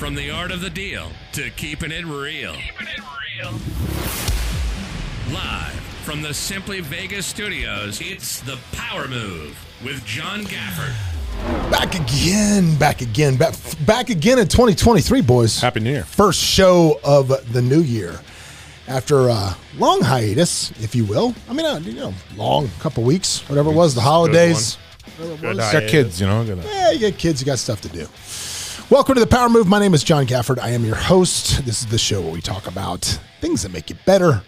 From the art of the deal to keeping it real. Keeping it real. Live from the Simply Vegas studios, it's the Power Move with John Gafford. Back again, back again, back, back again in 2023, boys. Happy New Year. First show of the new year after a long hiatus, if you will. I mean, uh, you know, long couple weeks, whatever it was, the holidays. whatever it Good was. Got kids, you know. Gotta- Yeah, you got kids, you got stuff to do. Welcome to the Power Move. My name is John Gafford. I am your host. This is the show where we talk about things that make you better,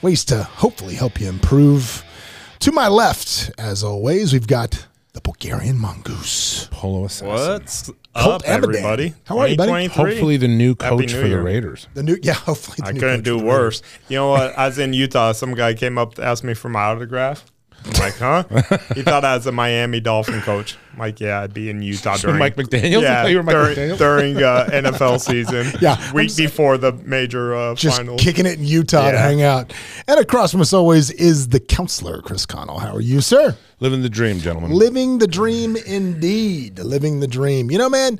ways to hopefully help you improve. To my left, as always, we've got the Bulgarian Mongoose. Polo assassin. What's Hope up, Amidan. everybody? How are you, buddy? Hopefully, the new coach New for the Raiders. The new, yeah, hopefully. the I new couldn't coach do for the worse. You know what? I was in Utah. Some guy came up to ask me for my autograph. I'm like, huh? he thought I was a Miami Dolphin coach. I'm like, yeah, I'd be in Utah during Mike McDaniel? Yeah, thought you were Mike during, McDaniel. during uh, NFL season. Yeah. week before the major uh, Just final. kicking it in Utah to hang out. And across from us always is the counselor, Chris Connell. How are you, sir? Living the dream, gentlemen. Living the dream indeed. Living the dream. You know, man,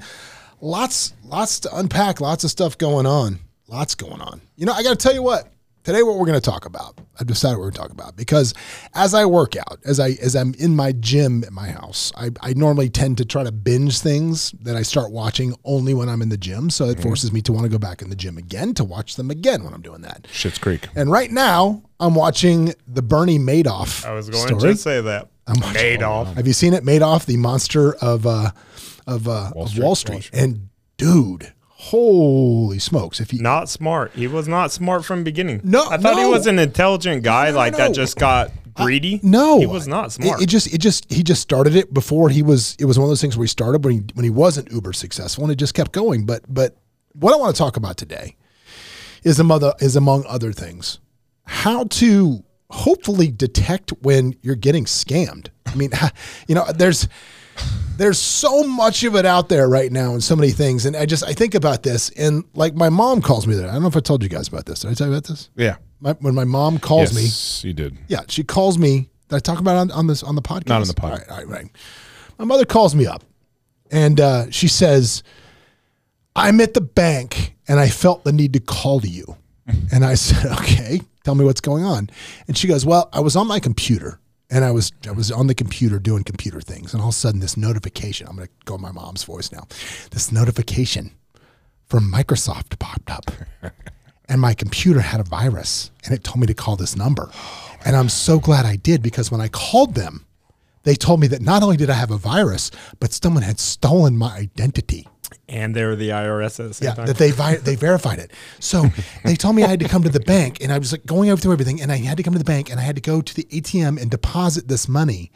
lots lots to unpack, lots of stuff going on. Lots going on. You know, I got to tell you what. Today what we're going to talk about. I've decided what we're going to talk about because as I work out, as I as I'm in my gym at my house, I, I normally tend to try to binge things that I start watching only when I'm in the gym. So it forces me to want to go back in the gym again to watch them again when I'm doing that. Schitt's Creek. And right now, I'm watching the Bernie Madoff. I was going story. to say that. watching- Madoff. Have you seen it? Madoff, the monster of uh, of, uh, Wall, Street. of Wall Street. And dude, holy smokes! If he Not smart. He was not smart from the beginning. No, I thought he was an intelligent guy, No, like no. that just got greedy. no, he was not smart. It, it just it just he just started it before he was. It was one of those things where he started when he when he wasn't uber successful, and it just kept going. But but what I want to talk about today is among is among other things how to hopefully detect when you're getting scammed. I mean, you know, there's there's so much of it out there right now and so many things. And I just I think about this and like my mom calls me that. I don't know if I told you guys about this. Did I tell you about this? Yeah. My, when my mom calls me, yes, you did. yeah, she calls me. Did I talk about it on, on this on the podcast? Not on the pod. All right, all right, right. My mother calls me up, and uh, she says, "I'm at the bank, and I felt the need to call to you." and I said, "Okay, tell me what's going on." And she goes, "Well, I was on my computer." And I was I was on the computer doing computer things, and all of a sudden this notification. I'm going to go in my mom's voice now. This notification from Microsoft popped up and my computer had a virus and it told me to call this number. And I'm so glad I did because when I called them, they told me that not only did I have a virus, but someone had stolen my identity. And they're the IRS at the same Yeah, time. that they vi- they verified it. So they told me I had to come to the bank, and I was like going over through everything, and I had to come to the bank, and I had to go to the ATM and deposit this money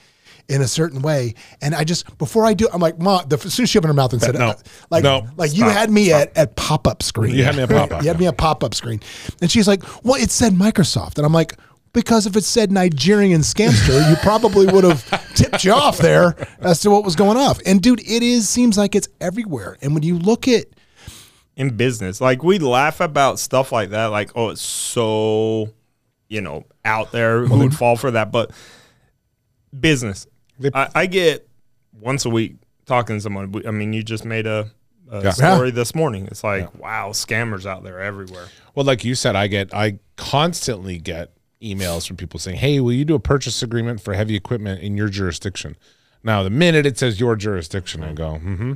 in a certain way. And I just before I do, I'm like, Mom, the, as soon as she opened her mouth and said, No. uh, like, No. like you had me at, at pop up screen. You had me at pop-up, you had me at pop up screen, and she's like, well, it said Microsoft, and I'm like. Because if it said Nigerian scamster, you probably would have tipped you off there as to what was going off. And dude, it is seems like it's everywhere. And when you look at in business. Like we laugh about stuff like that, like, oh, it's so, you know, out there. Who would mm-hmm. fall for that? But business. I, I get once a week talking to someone. I mean, you just made a, a Yeah. story this morning. It's like, wow, scammers out there everywhere. Well, like you said, I get, I constantly get emails from people saying, "Hey, will you do a purchase agreement for heavy equipment in your jurisdiction?" Now, the minute it says your jurisdiction, I go, "Hmm."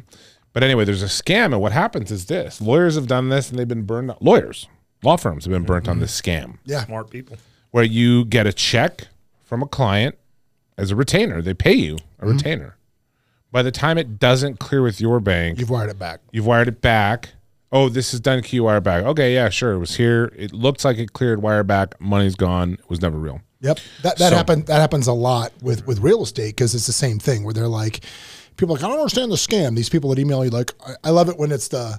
But anyway, there's a scam, and what happens is this: lawyers have done this, and they've been burned. Out. Lawyers, law firms have been burnt on this scam, yeah, Smart people. where you get a check from a client as a retainer. They pay you a retainer. By the time it doesn't clear with your bank, you've wired it back. You've wired it back. Oh, this is done. Q wire back. Okay, yeah, sure. It was here. It looks like it cleared wire back. Money's gone. It was never real. Yep, that that So- happen that happens a lot with with real estate because it's the same thing where they're like, people like I don't understand the scam. These people that email you like, I, I love it when it's the,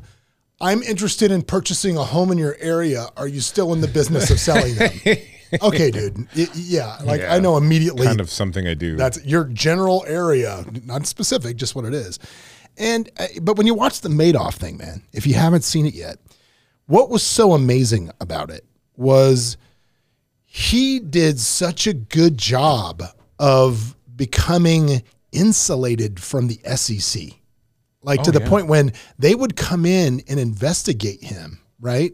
I'm interested in purchasing a home in your area. Are you still in the business of selling them? okay, dude. Yeah, like I know immediately Kind of something I do. that's your general area, not specific, just what it is. And uh, but when you watch the Madoff thing, man, if you haven't seen it yet, what was so amazing about it was he did such a good job of becoming insulated from the SEC. like to the point when they would come in and investigate him, right?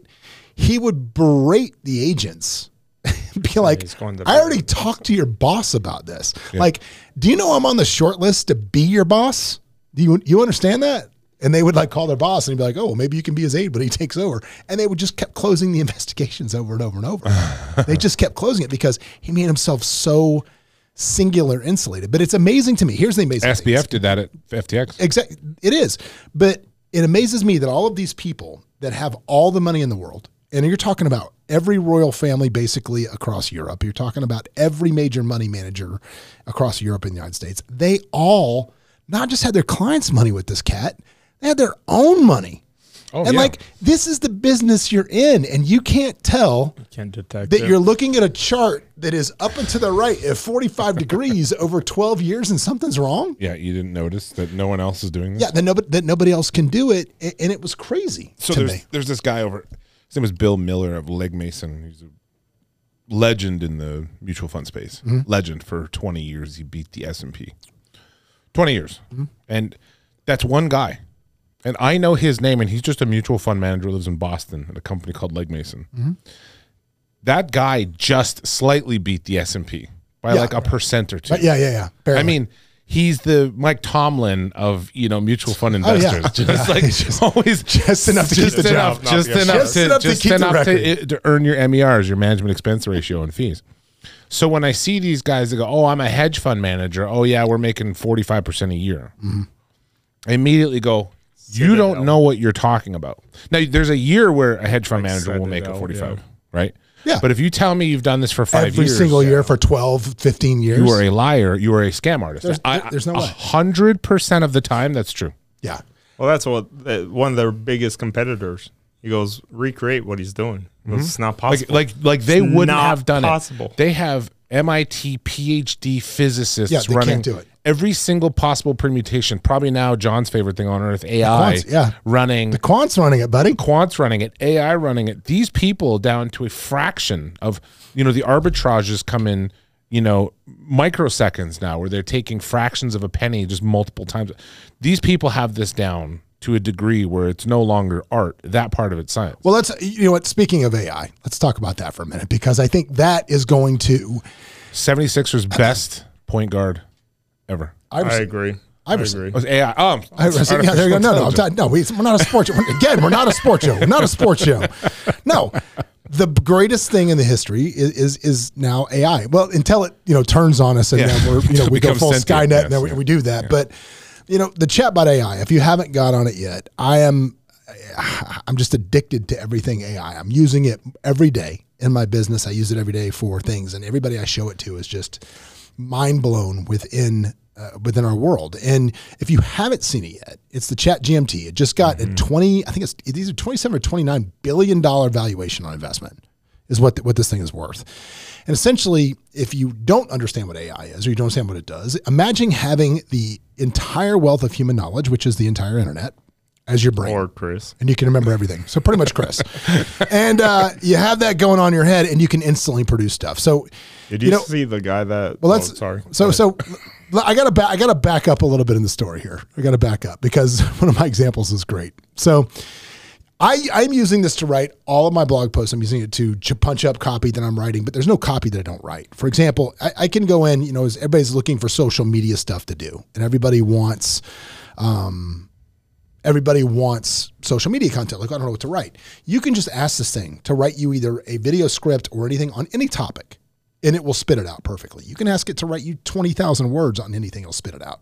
He would berate the agents. Be like, he's going to I already talked to your boss about this. Like, do you know I'm on the short list to be your boss? Do you you understand that? And they would like call their boss and he'd be like, "Oh, well, maybe you can be his aide when he takes over." And they would just kept closing the investigations over and over and over. they just kept closing it because he made himself so singular insulated. But it's amazing to me. Here's the amazing thing. SBF did that at FTX. Exactly. It is. But it amazes me that all of these people that have all the money in the world, and you're talking about every royal family basically across Europe, you're talking about every major money manager across Europe and the United States, they all not just had their clients' money with this cat, they had their own money. Oh, and yeah. like this is the business you're in, and you can't tell Can't detect that it. you're looking at a chart that is up and to the right at 45 degrees over 12 years and something's wrong. Yeah, you didn't notice that no one else is doing this. Yeah, that nobody that nobody else can do it, and it was crazy So there's me. there's this guy over. His name is Bill Miller of Legg Mason. He's a legend in the mutual fund space. Mm-hmm. Legend for 20 years. He beat the S and P. 20 years, Mm-hmm. and that's one guy. And I know his name, and he's just a mutual fund manager. Lives in Boston at a company called Legg Mason. Mm-hmm. That guy just slightly beat the S and P by Yeah. like a percent or two. But yeah, yeah, yeah. barely. I mean, he's the Mike Tomlin of you know mutual fund Oh, yeah. investors. Just like Just- always, just enough to keep just the enough, job. just Not enough, Just to, enough to just keep the enough record. to, to earn your MERs, your management expense ratio, and fees. So when I see these guys that go, "Oh, I'm a hedge fund manager," oh yeah, we're making forty five percent a year. Mm-hmm. I immediately go, "You don't know what you're talking about." Now, there's a year where a hedge fund manager will make a forty five, yeah. right? Yeah. But if you tell me you've done this for five every years, single year for 12, 15 years. you are a liar. You are a scam artist. There's- I- there's no a way. hundred percent of the time, that's true. yeah. Well, that's what uh, one of their biggest competitors. He goes recreate what he's doing. He goes, It's not Mm-hmm. Like, possible. like, like they It's wouldn't not have done possible. it. They have MIT PhD physicists Yeah, they running can't do it. every single possible permutation. Probably now John's favorite thing on earth, AI. quants, yeah. running The quant's running it, buddy. quants running it, AI running it. These people down to a fraction of, you know, the arbitrages come in, you know, microseconds now where they're taking fractions of a penny just multiple times. These people have this down to a degree where it's no longer art. That part of it's science. Well, let's, you know what, speaking of AI, let's talk about that for a minute because I think that is going to, 76ers best point guard ever. I Iverson, agree. Iverson. I agree. Was AI? Oh, Iverson, um, yeah, there you go. No, no, I'm talking- no, we, we're not a sports show. Again, we're not a sports show. We're not a sports show. No, the greatest thing in the history is, is is now AI. Well, until it you know turns on us and Yeah. then we're you know we go full sentient, Skynet and then yes, we, we do that. But you know the chatbot AI. If you haven't got on it yet, I am I'm just addicted to everything AI. I'm using it every day in my business. I use it every day for things, and everybody I show it to is just mind blown within uh, within our world. And if you haven't seen it yet, it's the ChatGPT. It just got a 20, I think it's these are 27 or 29 billion dollar valuation on investment is what what this thing is worth. And essentially, if you don't understand what AI is or you don't understand what it does, imagine having the entire wealth of human knowledge, which is the entire internet, as your brain Or Chris. and you can remember everything. So pretty much Chris. and uh, you have that going on in your head and you can instantly produce stuff. So Did you, know- see the guy that? well, let's oh, sorry. So so I gotta back I gotta back up a little bit in the story here. I gotta back up because one of my examples is great. So I, I'm using this to write all of my blog posts. I'm using it to ch- punch up copy that I'm writing, but there's no copy that I don't write. For example, I, I can go in, you know, as everybody's looking for social media stuff to do, and everybody wants um, everybody wants social media content. Like, I don't know what to write. You can just ask this thing to write you either a video script or anything on any topic, and it will spit it out perfectly. You can ask it to write you 20,000 words on anything, it'll spit it out.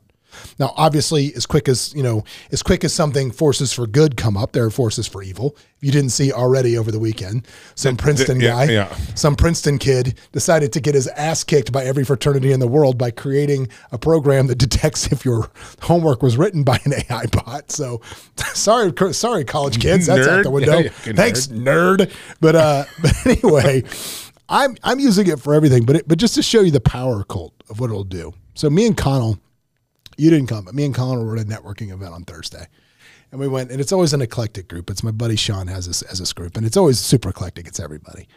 Now, obviously, as quick as, you know, as quick as something forces for good come up, there are forces for evil. If you didn't see already over the weekend, some Princeton yeah, guy, yeah. some Princeton kid decided to get his ass kicked by every fraternity in the world by creating a program that detects if your homework was written by an AI bot. So, sorry, sorry, college kids, that's out the window. Yeah, Thanks, nerd. But uh, but anyway, I'm I'm using it for everything. But it, but just to show you the power cult of what it'll do. So me and Connell, you didn't come, but me and Connell were at a networking event on Thursday. And we went, and it's always an eclectic group. It's my buddy Sean has this as this group, and it's always super eclectic. It's everybody.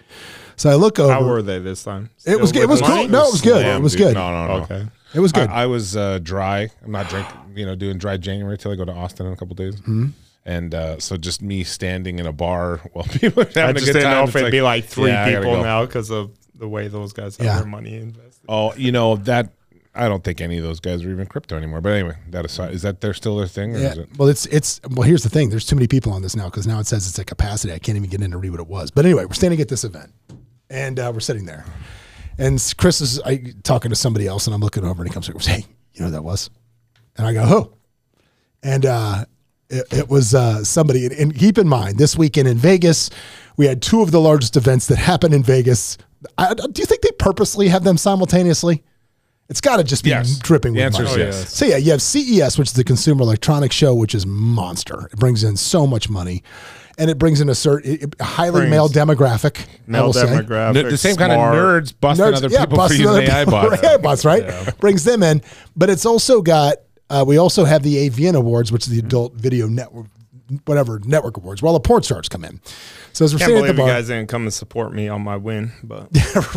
So I look over. How were they this time? It was Still it was with cool. money? No, it was good. It Slammed, was dude. good. No, no, no. Okay. It was good. I, I was uh, dry. I'm not drinking, you know, doing dry January till I go to Austin in a couple days. Mm-hmm. And uh, so just me standing in a bar while people are having I a just good didn't time. know if it'd like, be like three yeah, people go. now because of the way those guys have Yeah. their money invested. Oh, you know that. I don't think any of those guys are even crypto anymore. But anyway, that aside, is that they're still their thing? Or Yeah. is it? Well, it's it's well. Here's the thing. There's too many people on this now because now it says it's a capacity. I can't even get in to read what it was. But anyway, we're standing at this event, and uh, we're sitting there, and Chris is I, talking to somebody else, and I'm looking over, and he comes over, "Hey, you know who that was?" And I go, "Who?" And uh, it, it was uh, somebody. And, and keep in mind, this weekend in Vegas, we had two of the largest events that happen in Vegas. I, do you think they purposely have them simultaneously? It's got to just be Yes. dripping The with answer money. is yes. So yeah, you have CES, which is the Consumer Electronics Show, which is monster. It brings in so much money, and it brings in a certain highly Brings male demographic. Male demographic. N- the same kind of smart. nerds busting Nerds- other yeah, people for busting using AI bots. AI bots, right? Brings them in, but it's also got. Uh, we also have the AVN Awards, which is the Adult Video Network, whatever network awards. Where all the porn stars come in. So as we're Can't sitting at the believe you guys didn't come and support me on my win, but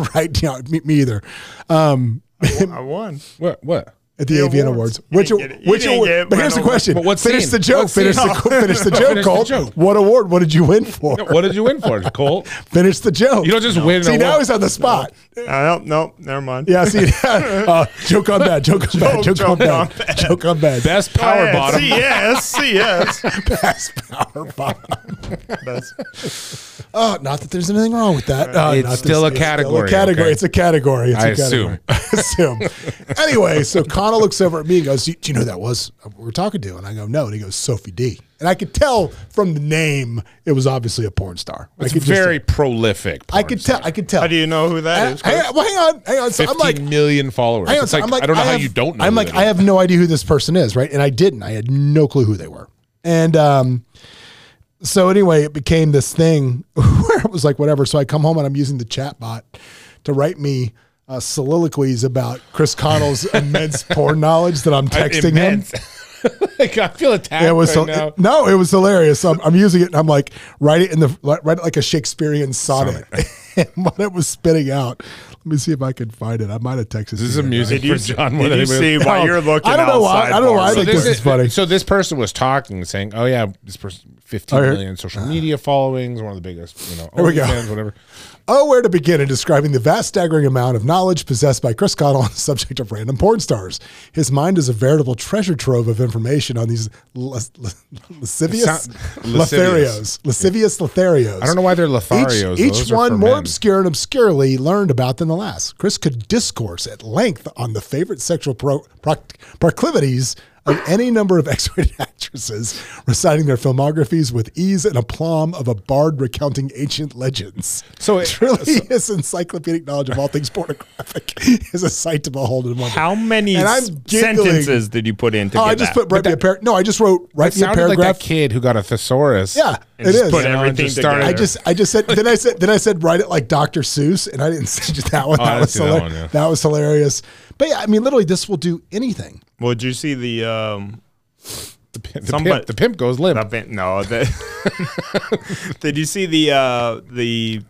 right? Yeah, me, me either. Um, I won. What? What? At the The AVN awards. Awards. Which, didn't get it. You which award? But but here's the question. But what finish scene? the joke. What Finish the, finish the joke, Finish the Colt. What award? What did you win for? What did you win for, Colt? Finish the joke. You don't just win. See, a now award. he's on the spot. Uh, no, no, never mind. Yeah, see, uh, joke on bad, joke on bad, Joke- joke on joke on bad, joke on bad. best power ahead. bottom. CS, CS. Best power bottom. Best. Oh, not that there's anything wrong with that. Uh, It's still a category, category. It's a category. It's I a category. assume. assume. Anyway, so Connor looks over at me and goes, "Do you know who that was we were talking to?" And I go, "No." And he goes, "Sophie Dee." And I could tell from the name it was obviously a porn star. I It's could just- very prolific. I could tell. I could tell. How do you know who that Hang- is? hang on, well, hang on, hang on. So I'm Fifteen like, million followers. hang on, It's so like, I'm like, I don't know how have- you don't know. I'm like, I have no idea who this person is, right? And I didn't. I had no clue who they were. And um, so anyway, it became this thing where it was like whatever. So I come home and I'm using the chat bot to write me uh, soliloquies about Chris Connell's immense porn knowledge that I'm texting him. Like I feel attacked It was right so, now. no, it was hilarious. I'm, I'm using it and I'm like write it in the write it like a Shakespearean sonnet. and what it was spitting out. Let me see if I can find it. I might have texted. This is you guys. amusing Did you, for John. more did you see else. why you're looking I don't know why- I don't know why I bars? think So this this, is funny. so this person was talking, saying, "Oh yeah, this person, fifteen Oh, here- million social media followings, one of the biggest, you know, Here we go. OnlyFans, whatever." Oh, where to begin in describing the vast, staggering amount of knowledge possessed by Chris Connell on the subject of random porn stars. His mind is a veritable treasure trove of information on these las- las- lascivious Sound- lascivious. Lotharios. Lascivious Lotharios. I don't know why they're Lotharios. Each, each one more men. obscure and obscurely learned about than the last. Chris could discourse at length on the favorite sexual pro, proc- proclivities of any number of X-rated actresses, reciting their filmographies with ease and aplomb of a bard recounting ancient legends. So it- truly, his encyclopedic knowledge of all things pornographic is a sight to behold in one. How many I'm s- giggling. sentences did you put in to Oh, I just that? put write me a par- No, I just wrote right It me a sounded like that kid who got a thesaurus. yeah, And it just is. put You know, everything just together. I just, I just said, then I said, then I said, write it like Dr. Seuss, and I didn't say just that one. Oh, that was that hilarious. one, yeah. That was hilarious. But yeah, I mean, literally, this will do anything. Well, did you see the um? the, pimp, the, Somebody- pimp, the pimp goes limp. the vent- no, the, did you see the uh the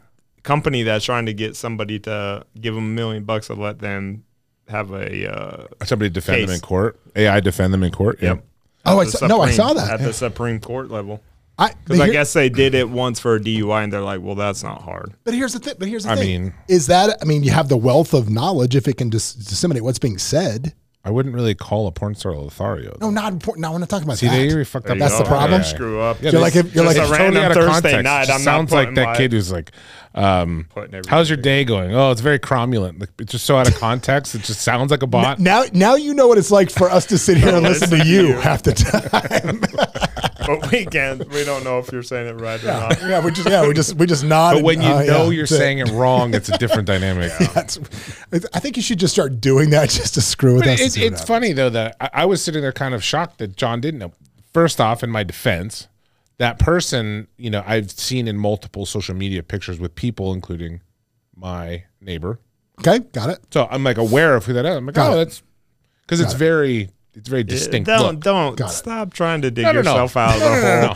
company that's trying to get somebody to give them a million bucks to let them have a uh, Somebody defend them in court. AI defend them in court. Yep. Oh, I the saw, no, I saw that. at the Supreme Court level. I, Because but, I guess they did it once for a DUI, and they're like, "Well, that's not hard." but here's the thing. But here's the I thing. mean- is that I mean, you have the wealth of knowledge if it can dis- disseminate what's being said. I wouldn't really call a porn star a Lothario. No, not important. No, we're not talking about See, that. they really fucked up. you That's the problem. Yeah, Screw up. Yeah, You're like if- you're like- is It's a random out of Thursday context. night, I'm not sounds like that my- kid who's like, um, "How's your day going?" Oh, it's very cromulent. Like, it's just so out of context. It just sounds like a bot. Now, now you know what it's like for us to sit here and listen to Listen to you you. half the time. But we can't. We don't know if you're saying it right or not. yeah, we just yeah, we just we just nod. But when you uh, know yeah, you're that's it. saying it wrong, it's a different dynamic. That's, I think you should just start doing that just to screw with But us. and it, it's funny though that I, I was sitting there kind of shocked that John didn't know. First off, in my defense, that person, you know, I've seen in multiple social media pictures with people, including my neighbor. Okay, got it. So I'm like aware of who that is. I'm like, Got oh, it. that's because it's it. very, it's very distinct. Don't look. don't Got it. stop trying to dig No, no, no. yourself out of No, the no, no, hole. no.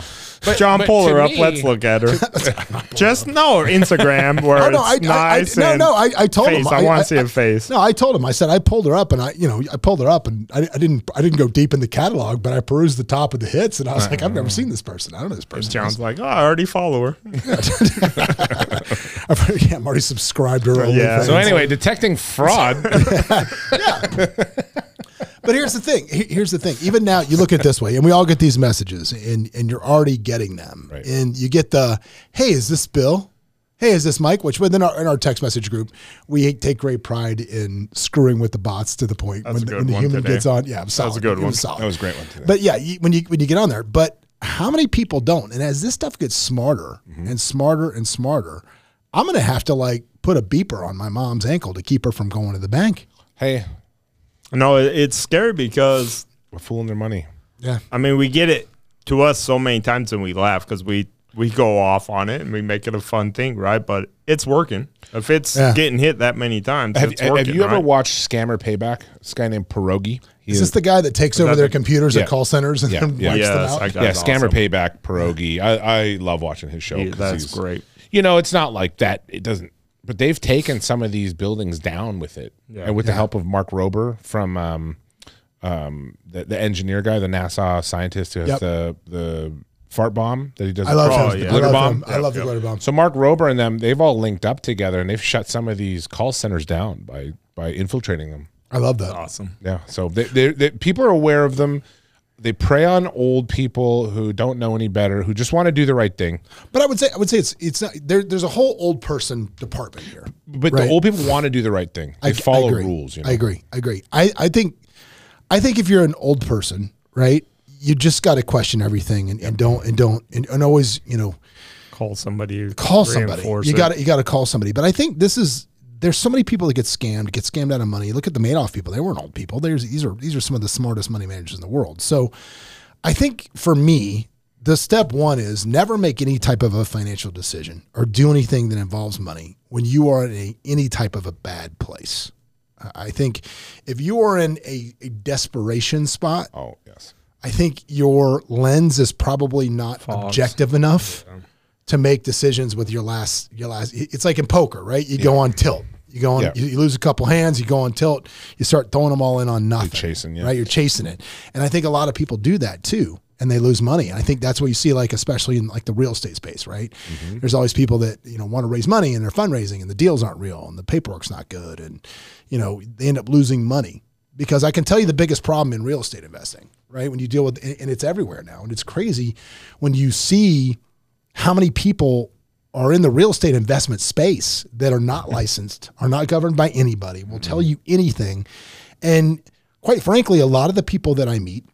John, but pull her up. me- Let's look at her. Just no or Instagram where Oh, no, I, it's I, I, nice. no, no, I, I told face. him. I, want to see a face. No, I told him. I said I pulled her up, and I, you know, I pulled her up, and I, I didn't, I didn't go deep in the catalog, but I perused the top of the hits, and I was like, I've never seen this person. I don't know this person. John's like, oh, I already follow her. Yeah, I'm already subscribed to her. Yeah. So anyway, detecting fraud. But here's the thing. Here's the thing. Even now, you look at it this way, and we all get these messages, and and you're already getting them. Right. And you get the, "Hey, is this Bill? Hey, is this Mike?" Which within our in our text message group, we take great pride in screwing with the bots to the point That's when, the- when the human today. gets on. Yeah, was That was a good one. solid. that was a great one today. But yeah, you, when you when you get on there, but how many people don't? And as this stuff gets smarter Mm-hmm. and smarter and smarter, I'm gonna have to like put a beeper on my mom's ankle to keep her from going to the bank. hey, No, it's scary because we're fooling their money. Yeah. I mean, we get it to us so many times and we laugh because we we go off on it and we make it a fun thing, right? But it's working. If it's Yeah. getting hit that many times, Have, it's have working. you ever right? watched Scammer Payback? This guy named Pierogi. He Is this the guy that takes over that their the- computers Yeah. at call centers and Yeah, then yeah. wipes them out? I got yeah, it. Scammer Awesome. Payback Pierogi. I, I love watching his show. Yeah, 'cause that's he's- great. You know, it's not like that. It doesn't. But they've taken some of these buildings down with it, Yeah. and with the help of Mark Rober from um, um, the, the engineer guy, the NASA scientist who has Yep. the the fart bomb that he does. I love him. yeah. I Glitter love bomb? him. I love the glitter bomb. So Mark Rober and them, they've all linked up together, and they've shut some of these call centers down by by infiltrating them. I love that. Awesome. Yeah. So they, they, they, people are aware of them. They prey on old people who don't know any better, who just want to do the right thing. But I would say I would say it's it's not there. There's a whole old person department here. But Right. the old people want to do the right thing. They I, follow I rules. You know? I agree. I agree. I, I think I think if you're an old person, right, you just got to question everything and, and don't and don't and, and always you know Call somebody. call somebody. You got to you got to call somebody. But I think this is there's so many people that get scammed, get scammed out of money. Look at the Madoff people; they weren't old people. There's these are these are some of the smartest money managers in the world. So, I think for me, the step one is never make any type of a financial decision or do anything that involves money when you are in a, any type of a bad place. I think if you are in a, a desperation spot, Oh yes. I think your lens is probably not Fogs. objective enough to make decisions with your last your last. It's like in poker, right? You go on tilt. You go on. Yeah. You, lose a couple hands. You go on tilt. You start throwing them all in on nothing. chasing, yeah. right? You're chasing it, and I think a lot of people do that too, and they lose money. And I think that's what you see, like especially in like the real estate space, right? Mm-hmm. There's always people that you know want to raise money and they're fundraising, and the deals aren't real, and the paperwork's not good, and you know they end up losing money because I can tell you the biggest problem in real estate investing, right? When you deal with, and it's everywhere now, and it's crazy when you see how many people are in the real estate investment space that are not licensed, are not governed by anybody, will tell you anything. And quite frankly, a lot of the people that I meet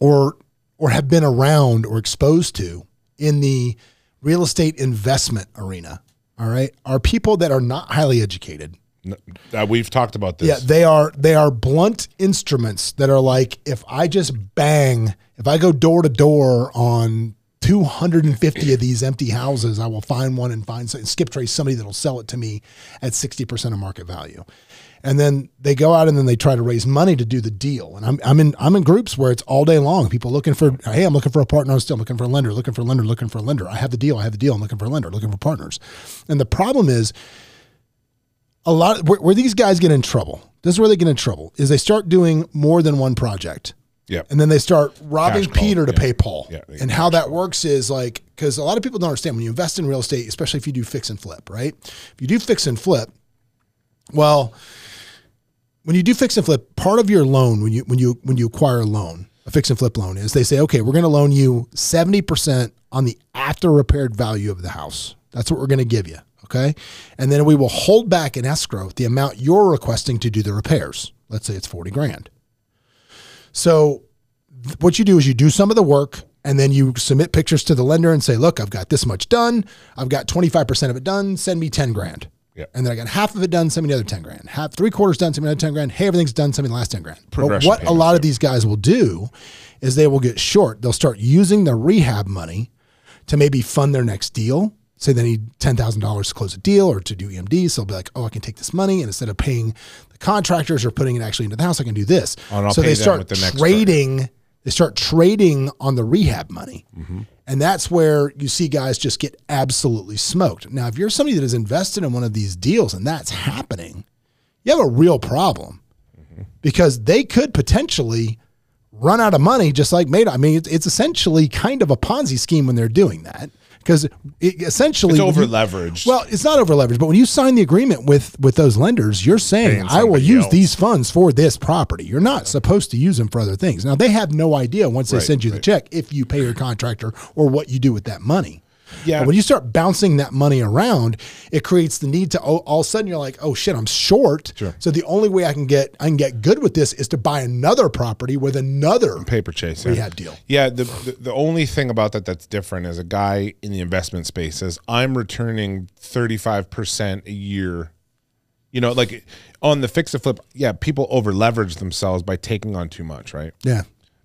or or have been around or exposed to in the real estate investment arena, all right, are people that are not highly educated. No, uh, we've talked about this. Yeah, they are they are blunt instruments that are like if I just bang, if I go door to door on 250 of these empty houses, I will find one and find some, skip trace somebody that'll sell it to me at 60% of market value. And then they go out and then they try to raise money to do the deal. And I'm, I'm in I'm in groups where it's all day long. People looking for hey, I'm looking for a partner. I'm still looking for a lender. Looking for a lender. Looking for a lender. I have the deal. I have the deal. I'm looking for a lender. Looking for partners. And the problem is a lot where, where these guys get in trouble. This is where they get in trouble is they start doing more than one project. Yeah. And then they start robbing Cash call, Peter to yeah. pay Paul. Yeah, and how that works is like, because a lot of people don't understand when you invest in real estate, especially if you do fix and flip, right? If you do fix and flip, well, when you do fix and flip, part of your loan when you when you when you acquire a loan, a fix and flip loan is they say, okay, we're going to loan you seventy percent on the after repaired value of the house. That's what we're going to give you, okay? And then we will hold back in escrow the amount you're requesting to do the repairs. Let's say it's forty grand. So what you do is you do some of the work and then you submit pictures to the lender and say, look, I've got this much done. I've got 25% of it done. Send me 10 grand. Yeah. And then I got half of it done, send me another 10 grand. Half three quarters done, send me another 10 grand. Hey, everything's done, send me the last 10 grand. But what a lot of these guys will do is they will get short. They'll start using the rehab money to maybe fund their next deal. Say they need ten thousand dollars to close a deal or to do EMD, so they'll be like, "Oh, I can take this money and instead of paying contractors are putting it actually into the house, I can do this." Oh, so they start with the next trading They start trading on the rehab money. Mm-hmm. And that's where you see guys just get absolutely smoked. Now, if you're somebody that is invested in one of these deals and that's happening, you have a real problem mm-hmm. because they could potentially run out of money just like made. I mean, it's, it's essentially kind of a Ponzi scheme when they're doing that because it essentially It's over leveraged. well, it's not over leveraged, but when you sign the agreement with with those lenders, you're saying I will use else. these funds for this property. You're not supposed to use them for other things. Now they have no idea once they Right, send you the check if you pay your contractor or what you do with that money. Yeah. But when you start bouncing that money around, it creates the need to oh, all of a sudden you're like, oh shit, I'm short. Sure. So the only way I can get I can get good with this is to buy another property with another paper chase rehab deal. Yeah, the, the the only thing about that that's different is a guy in the investment space says I'm returning 35% a year. You know, like on the fix and flip, yeah, people over leverage themselves by taking on too much, right? Yeah.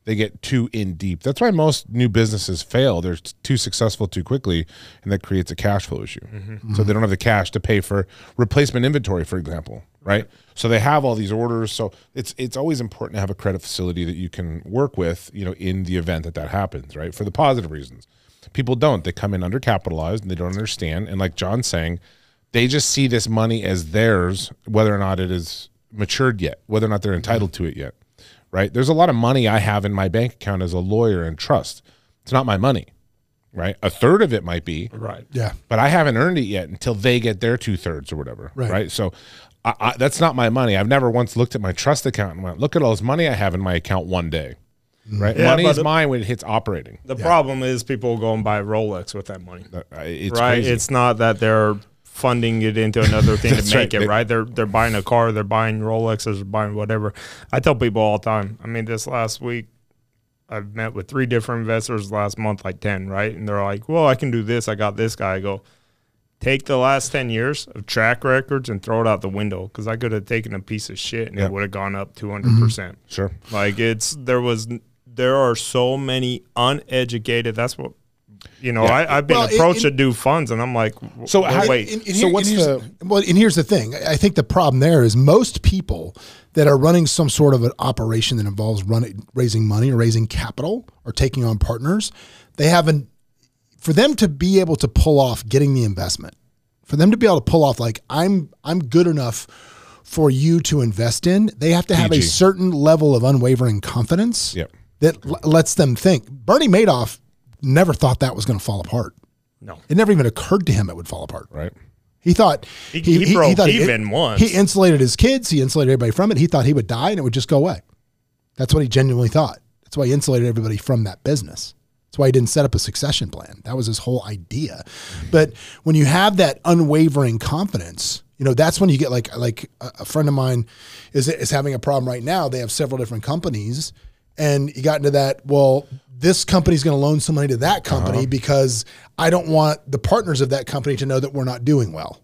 They get too in deep. That's why most new businesses fail. They're too successful too quickly, and that creates a cash flow issue. Mm-hmm. So they don't have the cash to pay for replacement inventory, for example, right? So they have all these orders. So it's it's always important to have a credit facility that you can work with, you know, in the event that that happens, right? For the positive reasons. People don't. They come in undercapitalized and they don't understand. And like John's saying, they just see this money as theirs, whether or not it is matured yet, whether or not they're entitled mm-hmm. to it yet right? There's a lot of money I have in my bank account as a lawyer and trust. It's not my money, right? A third of it might be, Right. Yeah. but I haven't earned it yet until they get their two thirds or whatever, Right. right? So I, I, that's not my money. I've never once looked at my trust account and went, look at all this money I have in my account one day, right? Yeah, money is the- mine when it hits operating. The problem is people go and buy Rolex with that money. Uh, It's right. crazy. It's not that they're funding it into another thing to make right. it They- right. They're they're buying a car, they're buying Rolexes, they're buying whatever. I tell people all the time. I mean, this last week I've met with three different investors last month, like ten, right? And they're like, "Well, I can do this. I got this guy." I go, take the last ten years of track records and throw it out the window because I could have taken a piece of shit and Yeah. it would have gone up two hundred mm-hmm. percent. sure. Like it's there was there are so many uneducated. That's what you know. Yeah. I, I've been Well, it- approached it- to do funds, and I'm like, So w- how- wait, And- and So what's and the- well? And here's the thing. I think the problem there is most people that are running some sort of an operation that involves running, raising money or raising capital or taking on partners, they haven't. For them to be able to pull off getting the investment, for them to be able to pull off like I'm I'm good enough for you to invest in, they have to have a certain level of unwavering confidence Yep. that l- lets them think. Bernie Madoff never thought that was going to fall apart. no. It never even occurred to him it would fall apart. Right. He thought He- he broke thought even once. He insulated his kids. He insulated everybody from it. He thought he would die and it would just go away. That's what he genuinely thought. That's why he insulated everybody from that business. That's why he didn't set up a succession plan. That was his whole idea. Mm-hmm. But when you have that unwavering confidence, you know that's when you get like like a a friend of mine is is having a problem right now. They have several different companies, and he got into that. Well, this company's going to loan some money to that company because I don't want the partners of that company to know that we're not doing well.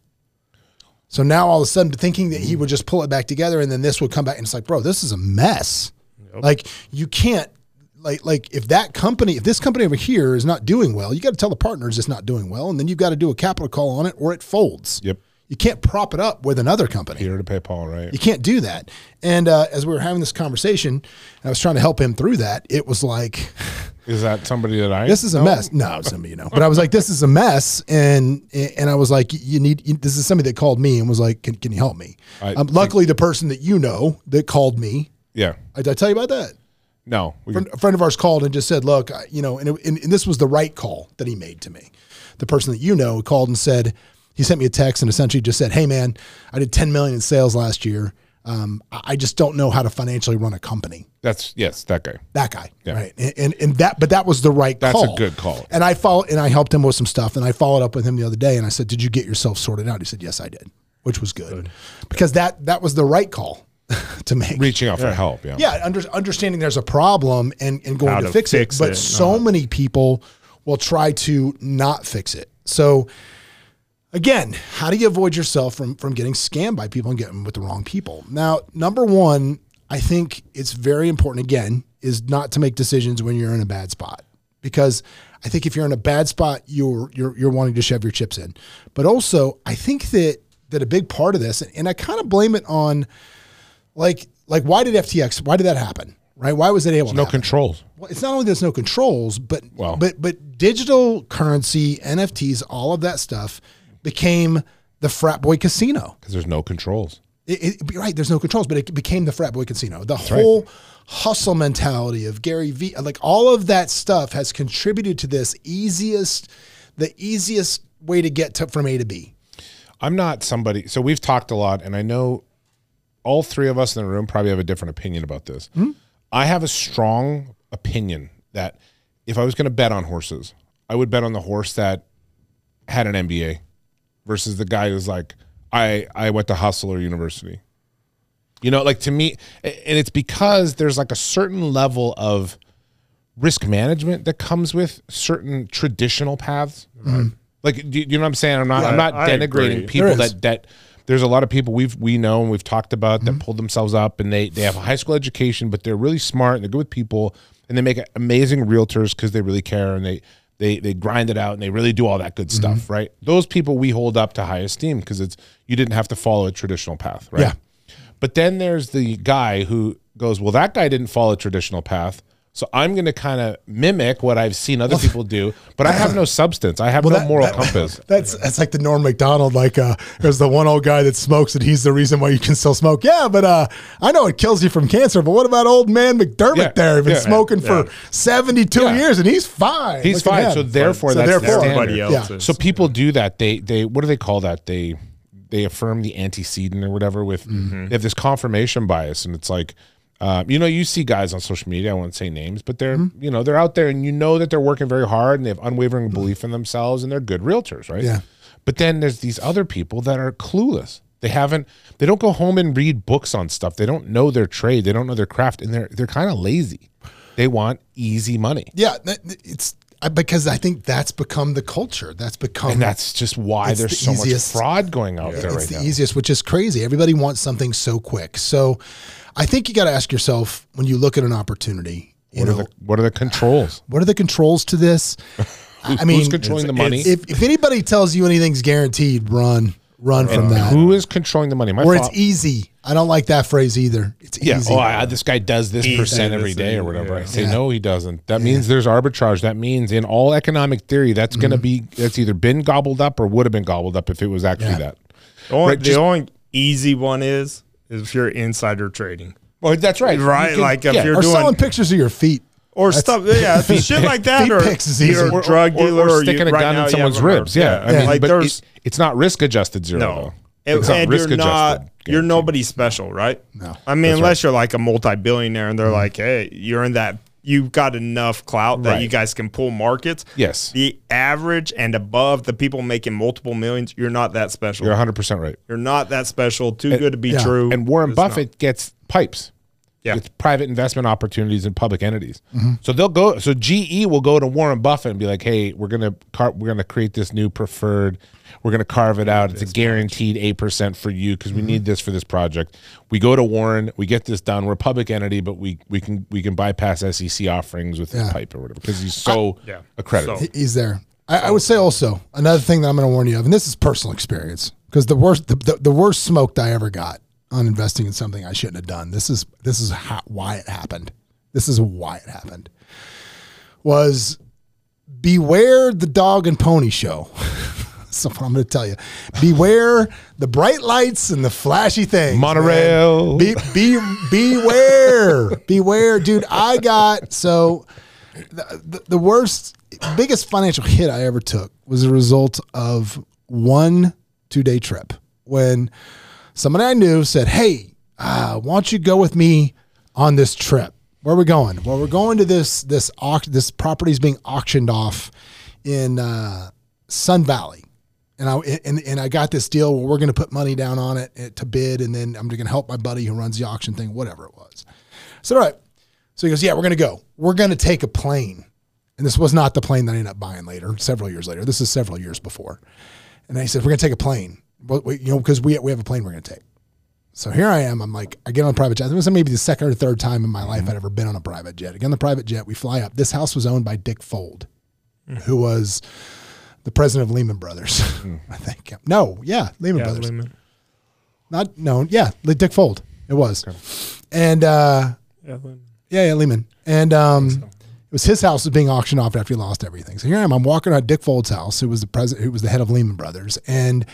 So now all of a sudden, thinking that he would just pull it back together and then this would come back, and it's like, bro, this is a mess. Like you can't, like, like if that company, if this company over here is not doing well, you got to tell the partners it's not doing well, and then you've got to do a capital call on it, or it folds. Yep. You can't prop it up with another company. Peter to pay Paul, right? You can't do that. And uh, as we were having this conversation, and I was trying to help him through that. It was like, Is that somebody that I this is a know? mess. No, somebody you know. But I was like, this is a mess, and and I was like, you need. You, this is somebody that called me and was like, can, can you help me? I um, luckily, the person that you know that called me. Yeah. I, did I tell you about that? No. Friend, a friend of ours called and just said, "Look, I- you know," and, it, and, and this was the right call that he made to me. The person that you know called and said he sent me a text and essentially just said, "Hey, man, I did 10 million in sales last year. Um, I I just don't know how to financially run a company." that's yes, that guy. That guy, Yeah. right? And, and and that, but that was the right That's a good call. And I followed and I helped him with some stuff. And I followed up with him the other day and I said, "Did you get yourself sorted out?" He said, "Yes, I did," which was good, because that that was the right call to make. Reaching out for help. Yeah. Yeah, under, understanding there's a problem and, and going to, to fix, fix it. But it, so many people will try to not fix it. So again, how do you avoid yourself from from getting scammed by people and getting with the wrong people? Now, number one, I think it's very important again, is not to make decisions when you're in a bad spot. Because I think if you're in a bad spot, you're you're you're wanting to shove your chips in. But also, I think that that a big part of this, and I kind of blame it on like like why did FTX why did that happen right? Why was it able? to No happen? controls. Well, it's not only there's no controls, but Well- but but digital currency, NFTs, all of that stuff became the frat boy casino. Because there's no controls. It, it, right, there's no controls, but it became the frat boy casino. The whole hustle mentality of Gary V, like all of that stuff, has contributed to this easiest, the easiest way to get to, from A to B. I'm not somebody. So we've talked a lot, and I know all three of us in the room probably have a different opinion about this. Hmm? I have a strong opinion that if I was going to bet on horses, I would bet on the horse that had an MBA versus the guy who's like, I I went to Hustler University. You know, like to me, and it's because there's like a certain level of risk management that comes with certain traditional paths. Like, do you, know what I'm saying? I'm not. I'm not I denigrating agree. people that that. There's a lot of people we've we know and we've talked about Mm-hmm. that pulled themselves up and they they have a high school education, but they're really smart and they're good with people and they make amazing realtors because they really care and they they they grind it out and they really do all that good Mm-hmm. stuff, right? Those people we hold up to high esteem because it's you didn't have to follow a traditional path, right? Yeah. But then there's the guy who goes, well, that guy didn't follow a traditional path. So I'm going to kind of mimic what I've seen other people do, but I have no substance. I have no that- moral that- compass. That's that's like the Norm Macdonald. Like, uh, there's the one old guy that smokes, and he's the reason why you can still smoke. Yeah, but uh, I know it kills you from cancer. But what about old man McDermott Yeah, there? Been yeah. smoking for 72 Yeah. years, and he's fine. He's fine. So therefore, So that's therefore- the Everybody else Yeah. is. So people do that. They they what do they call that? They they affirm the antecedent or whatever with Mm-hmm. they have this confirmation bias, and it's like. Uh, you know, you see guys on social media. I won't say names, but they're Mm-hmm. you know they're out there, and you know that they're working very hard, and they have unwavering belief in themselves, and they're good realtors, right? Yeah. But then there's these other people that are clueless. They haven't. They don't go home and read books on stuff. They don't know their trade. They don't know their craft, and they're they're kind of lazy. They want easy money, Yeah, it's because I think that's become the culture. That's become and that's just why there's the so easiest- much fraud going out there it's right the now. easiest, which is crazy. Everybody wants something so quick. So, I think you got to ask yourself when you look at an opportunity. You What are the what are the controls? what are the controls to this? I mean, Who's controlling the money? if, if anybody tells you anything's guaranteed, run, run from that. Who is controlling the money? My Or fa- it's easy. I don't like that phrase either. It's yeah. easy. Oh, I, this guy does this percent every day or and- whatever. I say Yeah. no, he doesn't. That means there's arbitrage. That means in all economic theory, that's going to mm-hmm. be that's either been gobbled up or would have been gobbled up if it was actually Yeah. that. The only, Right, the just- only easy one is is if you're insider trading, Well, that's right. right? Can- like if yeah. you're or doing selling pictures of your feet. or stuff, yeah, shit like that, or is easy. you're Or- a drug or, dealer, or or, sticking you, a right gun now in someone's have a- ribs. Yeah, I yeah. mean, like but there's it, it's not risk adjusted zero. no. though. And, not and you're risk-adjusted not you're nobody special, right? No. I mean, unless you're like a multi-billionaire and they're mm-hmm. like, "Hey, you're in that you've got enough clout that you guys can pull markets." Yes. The average and above, the people making multiple millions, you're not that special. You're You're, 100 percent right. You're not that special. Too good to be yeah. true. And Warren It's not. Buffett gets pipes. Yeah. With private investment opportunities in public entities. Mm-hmm. So they'll go so GE will go to Warren Buffett and be like, "Hey, we're going to car- we're to create this new preferred. We're going to carve it out. It's a guaranteed 8% for you because we Mm-hmm. need this for this project." We go to Warren, we get this done. We're a public entity, but we we can we can bypass SEC offerings with Yeah. pipe or whatever because he's so Yeah. accredited. So- He's there. I, I would say also another thing that I'm going to warn you of, and this is personal experience, because the worst the, the, the worst smoked I ever got on investing in something I shouldn't have done. This is this is how, why it happened. This is why it happened. Was beware the dog and pony show. That's what I'm going to tell you. Beware the bright lights and the flashy things. Monorail. man. Be, be beware. beware, dude. I got so the, the, the worst, biggest financial hit I ever took was a result of one two day trip when somebody I knew said, Hey, uh, why don't you go with me on this trip? Where are we going? Well, we're going to this this this property is being auctioned off in uh, Sun Valley, and I and, and I got this deal where we're going to put money down on it uh, to bid, and then I'm going to help my buddy who runs the auction thing, whatever it was. So all right, so he goes, yeah, we're going to go. We're going to take a plane, and this was not the plane that I ended up buying later, several years later. This is several years before, and he said we're going to take a plane, but we, you know because we we have a plane we're going to take. So here I am. I'm like, I get on a private jet. This was maybe the second or third time in my life I'd ever been on a private jet. Again, the private jet. We fly up. This house was owned by Dick Fuld, who was the president of Lehman Brothers, I think. No, yeah, Lehman Yeah, Brothers. Lehman. Not known. Yeah, like Dick Fuld. It was. And uh, Yeah, Yeah, yeah, Lehman. And um, it was his house was being auctioned off after he lost everything. So here I am. I'm walking around Dick Fuld's house, who was the president, who was the head of Lehman Brothers, and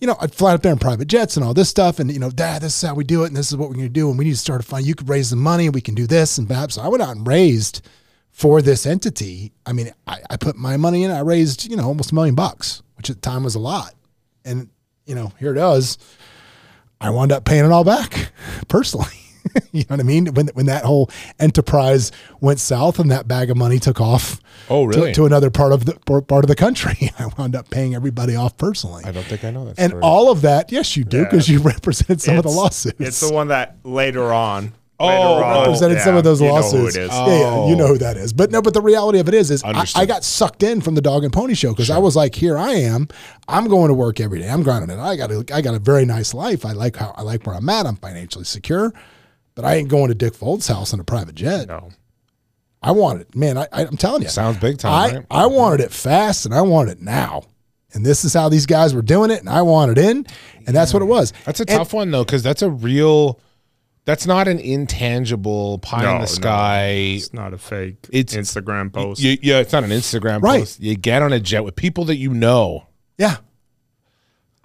you know, I'd fly up there in private jets and all this stuff, and you know, Dad, this is how we do it, and this is what we're going to do, and we need to start a fund. You could raise the money, and we can do this and that. So I went out and raised for this entity. I mean, I, I put my money in. I raised you know almost a million bucks, which at the time was a lot, and you know, here it is. I wound up paying it all back personally. you know what I mean? When when that whole enterprise went south and that bag of money took off, Oh, really? to, to another part of the part of the country, I wound up paying everybody off personally. I don't think I know that. and story. all of that, yes, you do because you represented some of the lawsuits. It's the one that later on. Oh, later on, represented some of those you know who lawsuits. it is. Yeah, yeah, you know who that is. But no, but the reality of it is, is I, I got sucked in from the dog and pony show because I was like, here I am. I'm going to work every day. I'm grinding it. I got a, I got a very nice life. I like how I like where I'm at. I'm financially secure, but I ain't going to Dick Fuld's house in a private jet. No. I want it, man. I, I, I'm telling you, Sounds big time, I right? I wanted it fast, and I want it now. And this is how these guys were doing it, and I wanted in, and that's what it was. That's a And- tough one though, because that's a real. That's not an intangible pie No, in the sky. It's not a fake It's- Instagram post. You, yeah, it's not an Instagram Right. post. You get on a jet with people that you know. Yeah,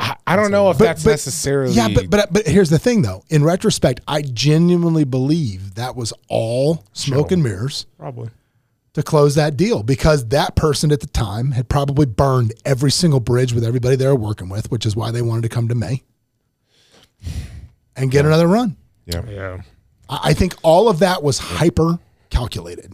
I, I don't know if But- that's but- necessarily. Yeah, but but but here's the thing, though. In retrospect, I genuinely believe that was all smoke and mirrors Probably. to close that deal because that person at the time had probably burned every single bridge with everybody they were working with, which is why they wanted to come to me and get another run. yeah. Yeah. I I think all of that was hyper calculated.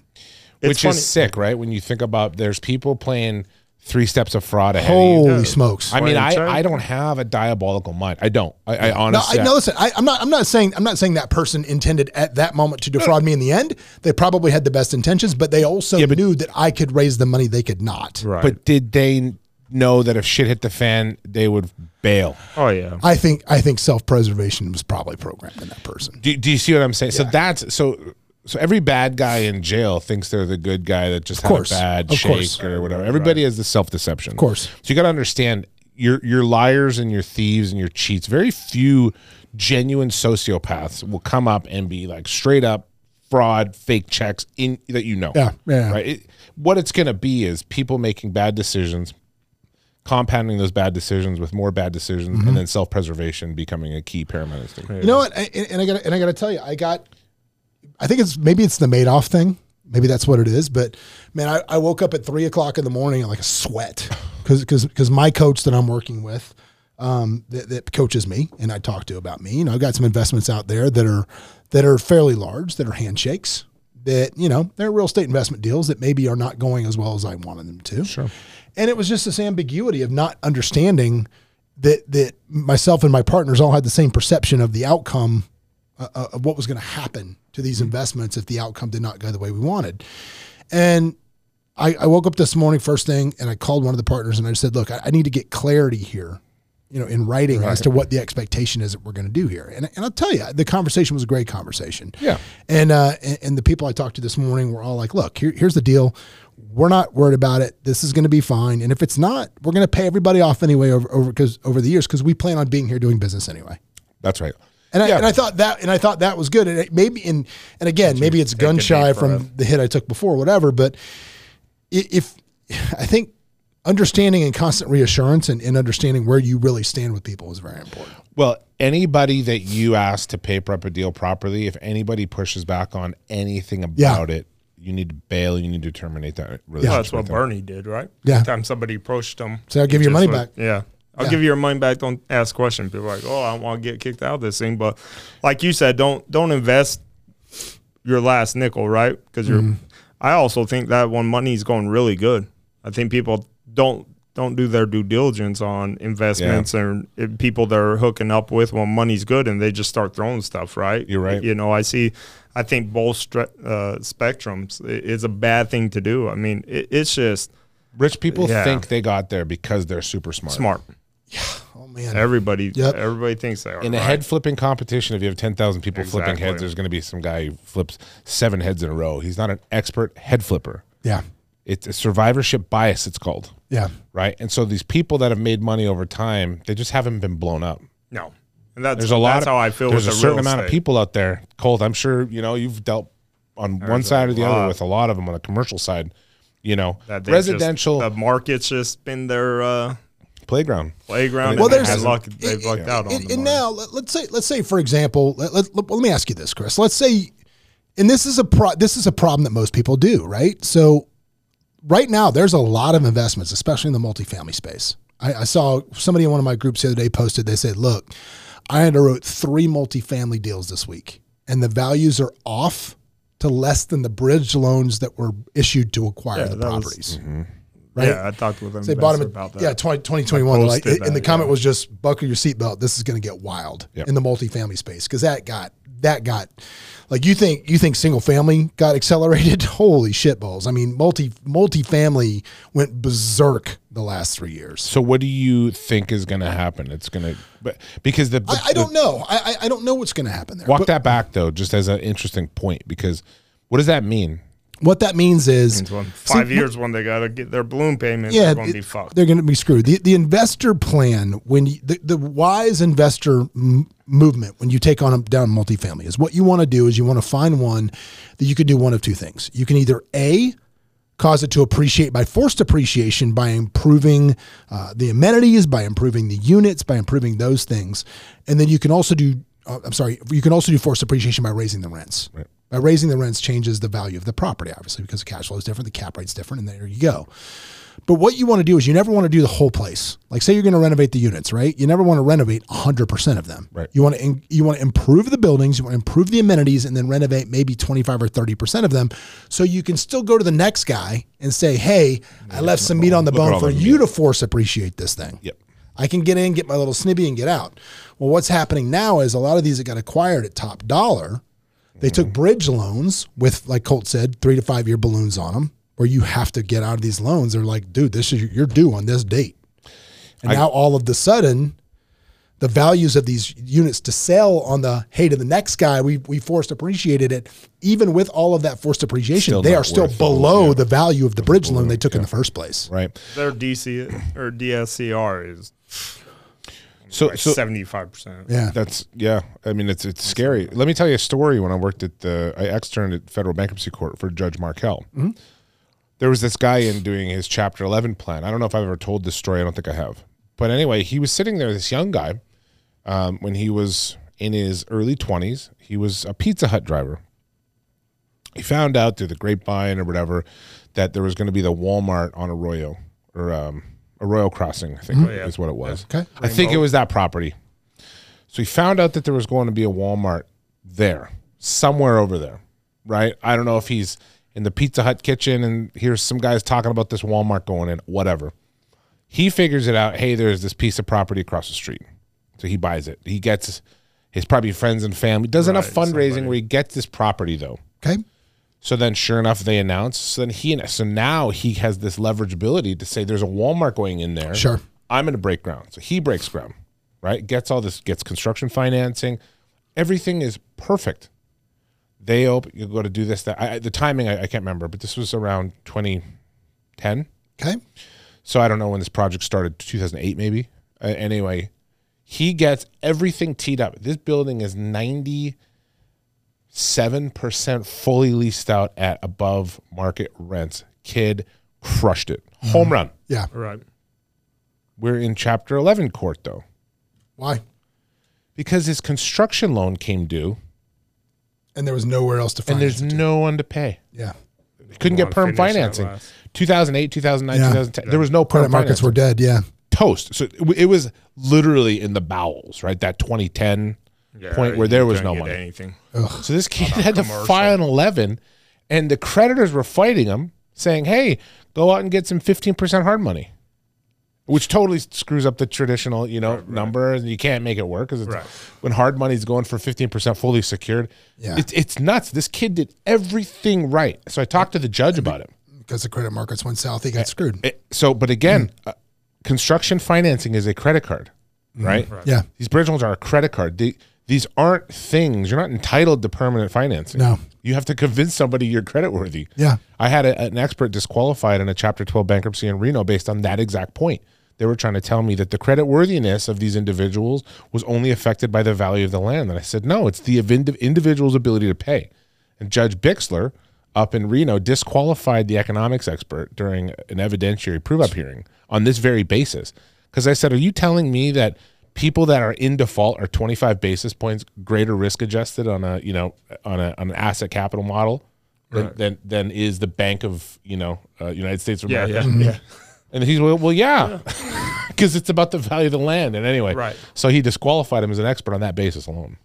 which funny. is sick, right? When you think about there's people playing three steps of fraud ahead of Holy you. smokes! I mean, I, I don't have a diabolical mind. I don't. I, I No, honestly. I, no, listen. I, I'm not. I'm not saying. I'm not saying that person intended at that moment to defraud me in the end. They probably had the best intentions, but they also knew that I could raise the money they could not. Right. But did they know that if shit hit the fan, they would bail? oh yeah. I think. I think self preservation was probably programmed in that person. Do, do you see what I'm saying? So that's so. So every bad guy in jail thinks they're the good guy that just had course. a bad Of shake course. or whatever. Everybody has the self deception. Of course. So you got to understand your your liars and your thieves and your cheats. Very few genuine sociopaths will come up and be like straight up fraud, fake checks in that you know. Yeah, yeah. Right. It, what it's going to be is people making bad decisions, compounding those bad decisions with more bad decisions, Mm-hmm. and then self preservation becoming a key paramount instinct. You know what? And, and I got. And I got to tell you, I got. I think it's maybe it's the Madoff thing. Maybe that's what it is. But man, I, I woke up at three o'clock in the morning like a sweat because because because my coach that I'm working with, um, that, that coaches me and I talk to about me. You know, I've got some investments out there that are that are fairly large, that are handshakes. That you know, they're real estate investment deals that maybe are not going as well as I wanted them to. Sure. And it was just this ambiguity of not understanding that that myself and my partners all had the same perception of the outcome uh, uh, of what was going to happen to these investments if the outcome did not go the way we wanted. And I, I woke up this morning first thing and I called one of the partners and I said, look, I, I need to get clarity here, you know, in writing as to what the expectation is that we're going to do here. And, and I'll tell you, the conversation was a great conversation. Yeah. And, uh, and, and the people I talked to this morning were all like, look, here, here's the deal. We're not worried about it. This is going to be fine. And if it's not, we're going to pay everybody off anyway over, over, cause over the years, cause we plan on being here doing business anyway. That's right. And I, Yeah. and I thought that, and I thought that was good. And it maybe, in, and again, maybe it's gun deep shy breath. from the hit I took before, whatever. But if I think understanding and constant reassurance and, and understanding where you really stand with people is very important. Well, anybody that you ask to paper up a deal properly, if anybody pushes back on anything about it, you need to bail. You need to terminate that relationship. Well, that's what. Bernie did, right? Yeah. Anytime somebody approached him, So I'll give you your money went- back. Yeah. I'll Yeah. give you your money back. Don't ask questions. People are like, oh, I want to get kicked out of this thing. But like you said, don't don't invest your last nickel, right? Because you're. Mm-hmm. I also think that when money is going really good, I think people don't don't do their due diligence on investments and if people they're hooking up with when money's good and they just start throwing stuff, right? You're right. You know, I see. I think both stre- uh, spectrums is a bad thing to do. I mean, it, it's just Rich people Yeah. think they got there because they're super smart. smart. Oh man. Everybody, Yep. everybody thinks they are. In a right? head flipping competition, if you have 10,000 people flipping heads, there's going to be some guy who flips seven heads in a row. He's not an expert head flipper. yeah. It's a survivorship bias, it's called. Yeah. Right. And so these people that have made money over time, they just haven't been blown up. no, and that's There's a lot That's of, how I feel. There's with a the certain real amount of people out there, Colt. I'm sure you know you've dealt on one side or the other with a lot of them on the commercial side. You know, That residential Just, the market's just been their uh, playground. playground. Well, and there's luck, they've lucked out on and, and now let, let's say let's say for example let, let, let, let me ask you this chris. Let's say and this is a pro, this is a problem that most people do right? So right now there's a lot of investments especially in the multifamily space. I, I saw somebody in one of my groups the other day posted they said look i underwrote three multifamily deals this week and the values are off to less than the bridge loans that were issued to acquire Yeah, the that was- properties mm-hmm. Right Yeah, I talked with them they bought them. about that. Yeah, 20, 2021. Like, posted and the comment yeah. was just buckle your seatbelt. This is going to get wild Yep. in the multifamily space because that got that got like you think you think single family got accelerated. Holy shit balls! I mean, multi multifamily went berserk the last three years. So what do you think is going to happen? It's going to, but because the, I, I don't know. I I- I don't know what's going to happen there. walk But that back though, just as an interesting point, because what does that mean? What that means is Means when five years when they got to get their balloon payment, yeah, they're going to be fucked. they're going to be screwed. The, the investor plan, when you, the, the wise investor m- movement, when you take on a, down multifamily, is what you want to do is you want to find one that you can do one of two things. You can either a cause it to appreciate by forced appreciation by improving uh, the amenities, by improving the units, by improving those things, and then you can also do. Uh, I'm sorry. You can also do forced appreciation by raising the rents. By raising the rents changes the value of the property, obviously, because the cash flow is different, the cap rate's different, and there you go. But what you want to do is you never want to do the whole place. Like say you're going to renovate the units, right? You never want to renovate 100% of them. Right. You want to in, you want to improve the buildings, you want to improve the amenities and then renovate maybe 25 or 30% of them so you can still go to the next guy and say, "Hey, I left some meat on the bone for you to force appreciate this thing." Yep. I can get in, get my little snibby and get out. Well, what's happening now is a lot of these that got acquired at top dollar, they took mm-hmm. bridge loans with, like Colt said, three to five year balloons on them, where you have to get out of these loans. They're like, dude, this is you're due on this date, and now all of the sudden, the values of these units to sell on the hey to the next guy, we we forced appreciated it. Even with all of that forced appreciation, Still they are still below yeah. the value of the bridge loan they took in the first place. Right. Their DC or DSCR is So, like so seventy five percent. Yeah. That's yeah. I mean, it's it's scary. Let me tell you a story. When I worked at the, I externed at federal bankruptcy court for Judge Markell. Mm-hmm. There was this guy in doing his Chapter Eleven plan. I don't know if I've ever told this story. I don't think I have. But anyway, he was sitting there. This young guy, um, when he was in his early twenties, he was a Pizza Hut driver. He found out through the grapevine or whatever that there was going to be the Walmart on Arroyo or um, Arroyo Crossing. I think yeah. is what it was. Okay. I think it was that property. So he found out that there was going to be a Walmart there, somewhere over there, right? I don't know if he's in the Pizza Hut kitchen and here's some guys talking about this Walmart going in, whatever. He figures it out. Hey, there's this piece of property across the street. So he buys it. He gets his probably friends and family, does enough fundraising somebody. where he gets this property though. Okay. So then, sure enough, they announce. So then he, and so now he has this leverage ability to say, "There's a Walmart going in there. Sure. I'm going to break ground." So he breaks ground, right? Gets all this, gets construction financing, everything is perfect. They open. You go to do this. That I, the timing I, I can't remember, but this was around 2010. Okay. So I don't know when this project started, 2008 maybe. Uh, anyway, he gets everything teed up. This building is 97% fully leased out at above market rents. Kid crushed it. Mm-hmm. Home run. Yeah. Right. We're in chapter 11 court though, Why? because his construction loan came due And there was nowhere else to find and there's it. no one to pay. Yeah. He couldn't get perm financing. 2008, 2009, Yeah. 2010. There was no perm Credit markets financing. were dead. Yeah. Toast. So it, it was literally in the bowels, right? That 2010 point where there was no money. Anything. So this kid had to commercial. file an 11, and the creditors were fighting him, saying, "Hey, go out and get some 15% hard money," which totally screws up the traditional, you know, number, and you can't make it work because Right. when hard money's going for 15% fully secured, Yeah. it's it's nuts. This kid did everything right. So I talked to the judge about it. Because the credit markets went south, he got eh, screwed. Eh, so, but again, mm. uh, construction financing is a credit card, mm-hmm. right? Yeah. These bridge loans are a credit card. They, these aren't things. You're not entitled to permanent financing. No. You have to convince somebody you're credit worthy. Yeah. I had a, an expert disqualified in a Chapter 12 bankruptcy in Reno based on that exact point. They were trying to tell me that the credit worthiness of these individuals was only affected by the value of the land. And I said, no, it's the individual's ability to pay. And Judge Bixler up in Reno disqualified the economics expert during an evidentiary prove up hearing on this very basis. Because I said, Are you telling me that people that are in default are 25 basis points greater risk adjusted on a, you know, on, a, on an asset capital model than, Right. than, than is the Bank of, you know, uh, United States of Yeah, America? yeah, yeah. And he's well, well, yeah, because it's about the value of the land. And anyway, Right. So he disqualified him as an expert on that basis alone.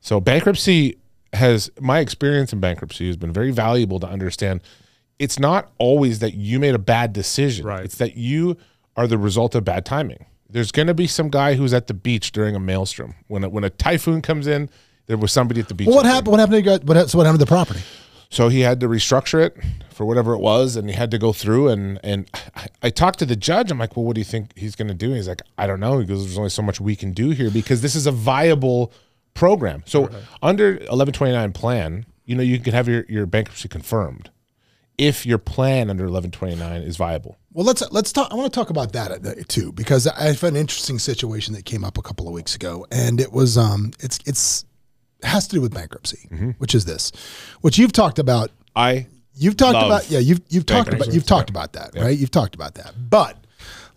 So bankruptcy has my experience in bankruptcy has been very valuable to understand. It's not always that you made a bad decision. Right. It's that you are the result of bad timing. There's going to be some guy who's at the beach during a maelstrom when a, when a typhoon comes in. There was somebody at the beach. Well, what happened? What happened to you guys? What, so what happened to the property? So he had to restructure it for whatever it was, and he had to go through. And and I, I talked to the judge. I'm like, well, what do you think he's going to do? He's like, I don't know. He goes, there's only so much we can do here because this is a viable program. So under 1129 plan, you know, you can have your your bankruptcy confirmed if your plan under 1129 is viable. Well, let's let's talk. I want to talk about that uh, too because I have an interesting situation that came up a couple of weeks ago, and it was um, it's it's has to do with bankruptcy, Mm-hmm. which is this, which you've talked about. I You've talked about yeah. You've you've talked about you've talked about that right. You've talked about that, but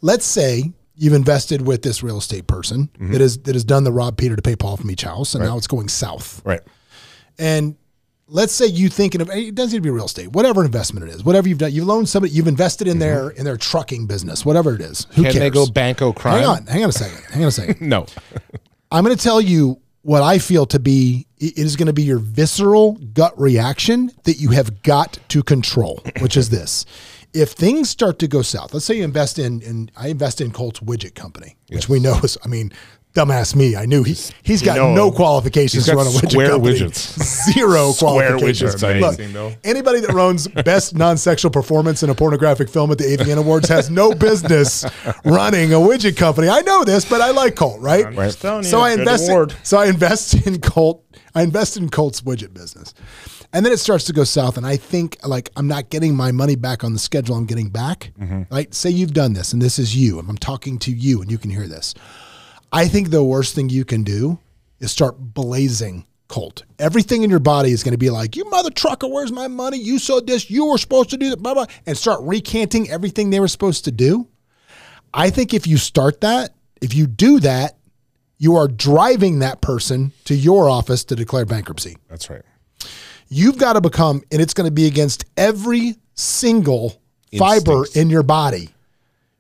let's say you've invested with this real estate person Mm-hmm. that has that has done the rob Peter to pay Paul from each house, and now it's going south. right. And let's say you thinking of it doesn't need to be real estate, whatever investment it is, whatever you've done, you've loaned somebody, you've invested in their in their trucking business, whatever it is. Who Mm-hmm. Can cares? they go banco crime? Hang on, hang on a second. Hang on a second. No. I'm going to tell you what I feel to be it is going to be your visceral gut reaction that you have got to control, which is this. If things start to go south, let's say you invest in, in I invest in Colt's Widget Company, which we know is, I mean, dumbass me, I knew he he's got no. He's qualifications to run a widget square company. widgets. Zero Square qualifications. widgets Look, amazing, though. anybody that runs best non-sexual performance in a pornographic film at the AVN Awards has no business running a widget company. I know this, but I like Colt, right? I'm just telling you, So I invest. award. So I invest in Colt. I invest in Colt's widget business, and then it starts to go south. And I think like I'm not getting my money back on the schedule. I'm getting back. Mm-hmm. Right? Say you've done this, and this is you. and I'm talking to you, and you can hear this. I think the worst thing you can do is start blazing Colt. Everything in your body is going to be like, "You mother trucker, where's my money? You saw this. You were supposed to do that." Blah blah, and start recanting everything they were supposed to do. I think if you start that, if you do that, you are driving that person to your office to declare bankruptcy. That's right. You've got to become, and it's going to be against every single fiber in your body.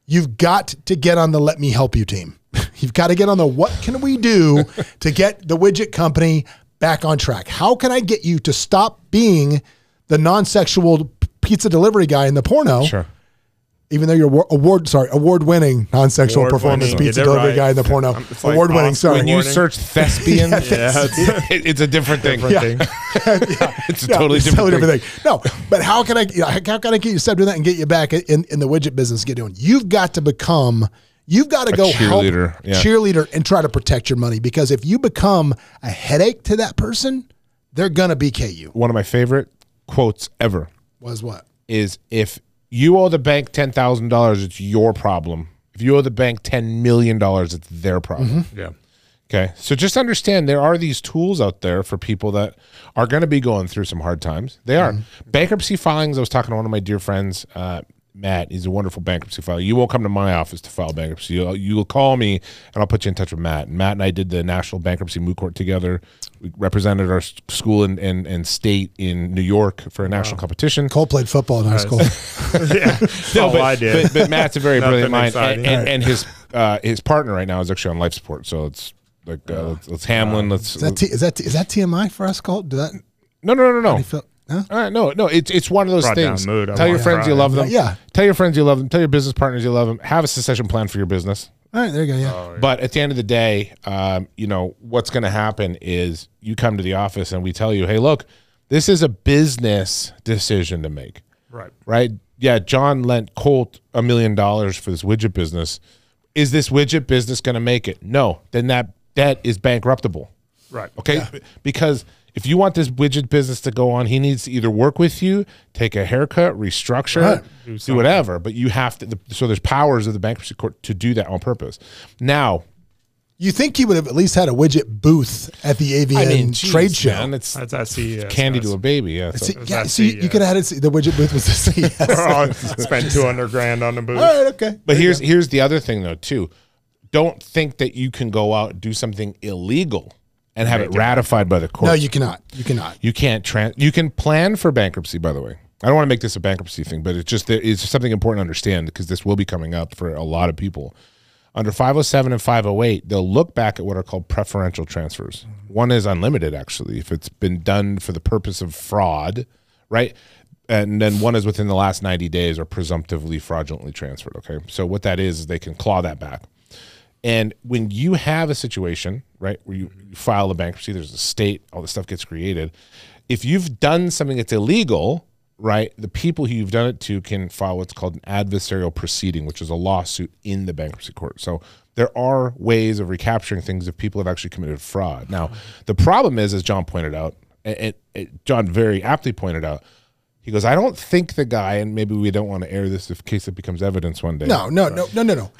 You've got to get on the let me help you team. You've got to get on the what can we do to get the widget company back on track? How can I get you to stop being the non sexual pizza delivery guy in the porno? Sure. Even though you're award, award sorry award winning non sexual performance winning. pizza Get delivery right. guy in the porno like award winning Oscar sorry When you Warning. search thespian, Yeah, it's it- it's a different thing. different thing. It's a totally it's different, totally thing. No, but how can I you know, how can I get you step doing that and get you back in, in the widget business? Get doing. You've got to become. You've got to go cheerleader, help yeah. cheerleader and try to protect your money because if you become a headache to that person, they're gonna BK you. One of my favorite quotes ever Was what? is if you owe the bank ten thousand dollars, it's your problem. If you owe the bank ten million dollars, it's their problem. Yeah. Okay. So just understand there are these tools out there for people that are going to be going through some hard times. They are. Bankruptcy filings, I was talking to one of my dear friends, uh, Matt. He's a wonderful bankruptcy filer. You won't come to my office to file bankruptcy. You'll, you'll call me and I'll put you in touch with Matt. And Matt and I did the National Bankruptcy Moot Court together. We represented our school and, and, and state in New York for a national competition. Colt played football in high school. yeah. no, all but, I did. But, but Matt's a very brilliant mind, and, exciting. and, and his uh, his partner right now is actually on life support. So it's like uh, let's, let's Hamlin. Let's Is that T, is that is that TMI for us, Colt? Do that? no no no no no. Feel, huh? All right, no, no, it's it's one of those Brought down things. mood. I Tell your wanna friends you cry. love them. Yeah. Tell your friends you love them. Tell your business partners you love them. Have a succession plan for your business. All right, there you go. Yeah. Oh, But at the end of the day, um, you know what's going to happen is you come to the office and we tell you, hey, look, this is a business decision to make. Right. right? Yeah, John lent Colt a million dollars for this widget business. Is this widget business going to make it? No. Then that debt is bankruptable. Right. Okay, because if you want this widget business to go on, he needs to either work with you, take a haircut, restructure, Right. do, whatever. But you have to. The, so there's powers of the bankruptcy court to do that on purpose. Now, You think he would have at least had a widget booth at the AVN geez, trade show? man, it's That's at CES. candy guys. to a baby. Yeah. so- See, yeah, at see, you could have had it. The widget booth was the CES. Oh, spent 200 grand on the booth. All right, okay. But here's here's the other thing though too. Don't think that you can go out and do something illegal and have it ratified by the court. no, you cannot. You cannot. You can't trans. You can plan for bankruptcy. By the way, I don't want to make this a bankruptcy thing, but it's just there is something important to understand because this will be coming up for a lot of people. Under 507 and 508, they'll look back at what are called preferential transfers. One is unlimited, actually, if it's been done for the purpose of fraud, right? And then one is within the last 90 days or presumptively fraudulently transferred. Okay. So what that is, is they can claw that back. And when you have a situation, right, where you, you file a bankruptcy, there's a state, all this stuff gets created. If you've done something that's illegal, right, the people who you've done it to can file what's called an adversarial proceeding, which is a lawsuit in the bankruptcy court. So there are ways of recapturing things if people have actually committed fraud. Now, the problem is, as John pointed out, and, John very aptly pointed out, he goes, I don't think the guy, and maybe we don't want to air this in case it becomes evidence one day. No, no, no, no, no, no.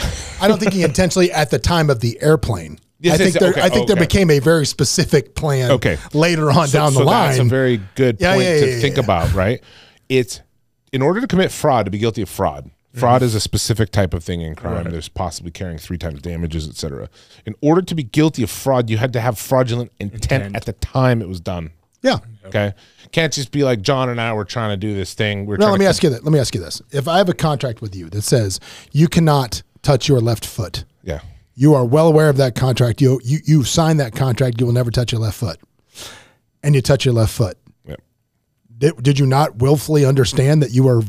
I don't think he intentionally at the time of the airplane. I think there, okay, I think there okay. became a very specific plan. Okay. later on down the line. That's a very good Yeah, point yeah, to yeah, think yeah. about, right? It's in order to commit fraud, to be guilty of fraud. Fraud mm-hmm. is a specific type of thing in crime. There's possibly carrying three times damages, etc. In order to be guilty of fraud, you had to have fraudulent intent, at the time it was done. yeah. Okay, can't just be like John and I were trying to do this thing. We're No, let to me ask you that. Let me ask you this: If I have a contract with you that says you cannot touch your left foot, Yeah, you are well aware of that contract. You you you sign that contract. You will never touch your left foot, and you touch your left foot. yeah. Did, did you not willfully understand that you were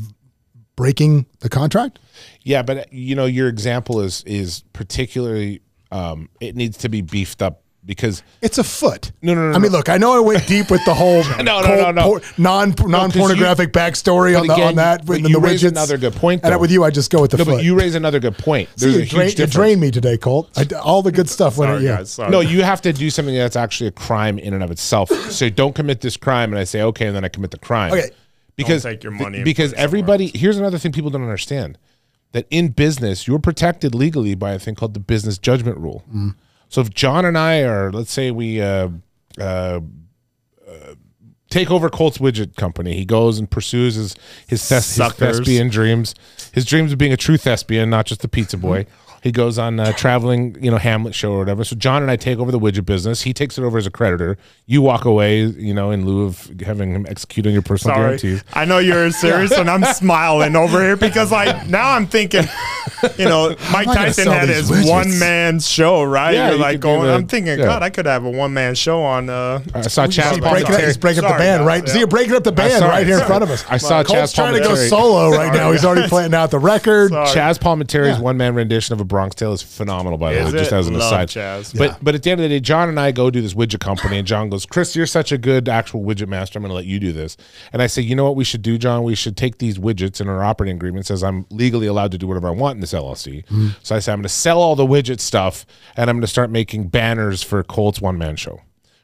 breaking the contract? Yeah, but you know, your example is is particularly um, it needs to be beefed up because It's a foot. No, no, no, I mean, no. look, I know I went deep with the whole No, no, no, no. non non pornographic backstory on, the, again, on that. but with you the raise widgets. another good point, And though. with you, I just go with the no, foot. but you raise another good point. See, There's a you, drain, huge you difference. drained me today, Colt. I, all the good stuff went at Sorry, you. guys. Sorry. No, you have to do something that's actually a crime in and of itself. so don't commit this crime, and I say okay, and then I commit the crime. Okay. because take your money and because put it somewhere everybody here's another thing people don't understand that in business you're protected legally by a thing called the business judgment rule. Mm. So if John and I are, let's say we uh, uh, uh, take over Colt's widget company, he goes and pursues his his, thes- his thespian dreams, his dreams of being a true thespian, not just a pizza boy. He goes on a traveling, you know, Hamlet show or whatever. So John and I take over the widget business. He takes it over as a creditor. You walk away, you know, in lieu of having him execute on your personal Sorry. guarantees. I know you're serious, and I'm smiling over here because like now I'm thinking, you know, Mike Tyson had his widgets? one man show, right? Yeah, you're you like going. the- I'm thinking, yeah. God, I could have a one man show on. Uh, I saw Chazz He's breaking, up, he's breaking up the band, guys. right? Yeah. See, you're breaking up the band saw right it. here in front of us. I saw Colt's Chazz trying to go solo right now. He's already planting out the record. Sorry. Chazz Palminteri's one man rendition of A Bronx Tale is phenomenal, by the Is way, just as an Love aside. Chazz. But Yeah. but at the end of the day, John and I go do this widget company, and John goes, Chris, you're such a good actual widget master. I'm going to let you do this. And I say, you know what we should do, John? We should take these widgets in our operating agreement says I'm legally allowed to do whatever I want in this LLC. Mm-hmm. So I say I'm going to sell all the widget stuff, and I'm going to start making banners for Colt's one man show.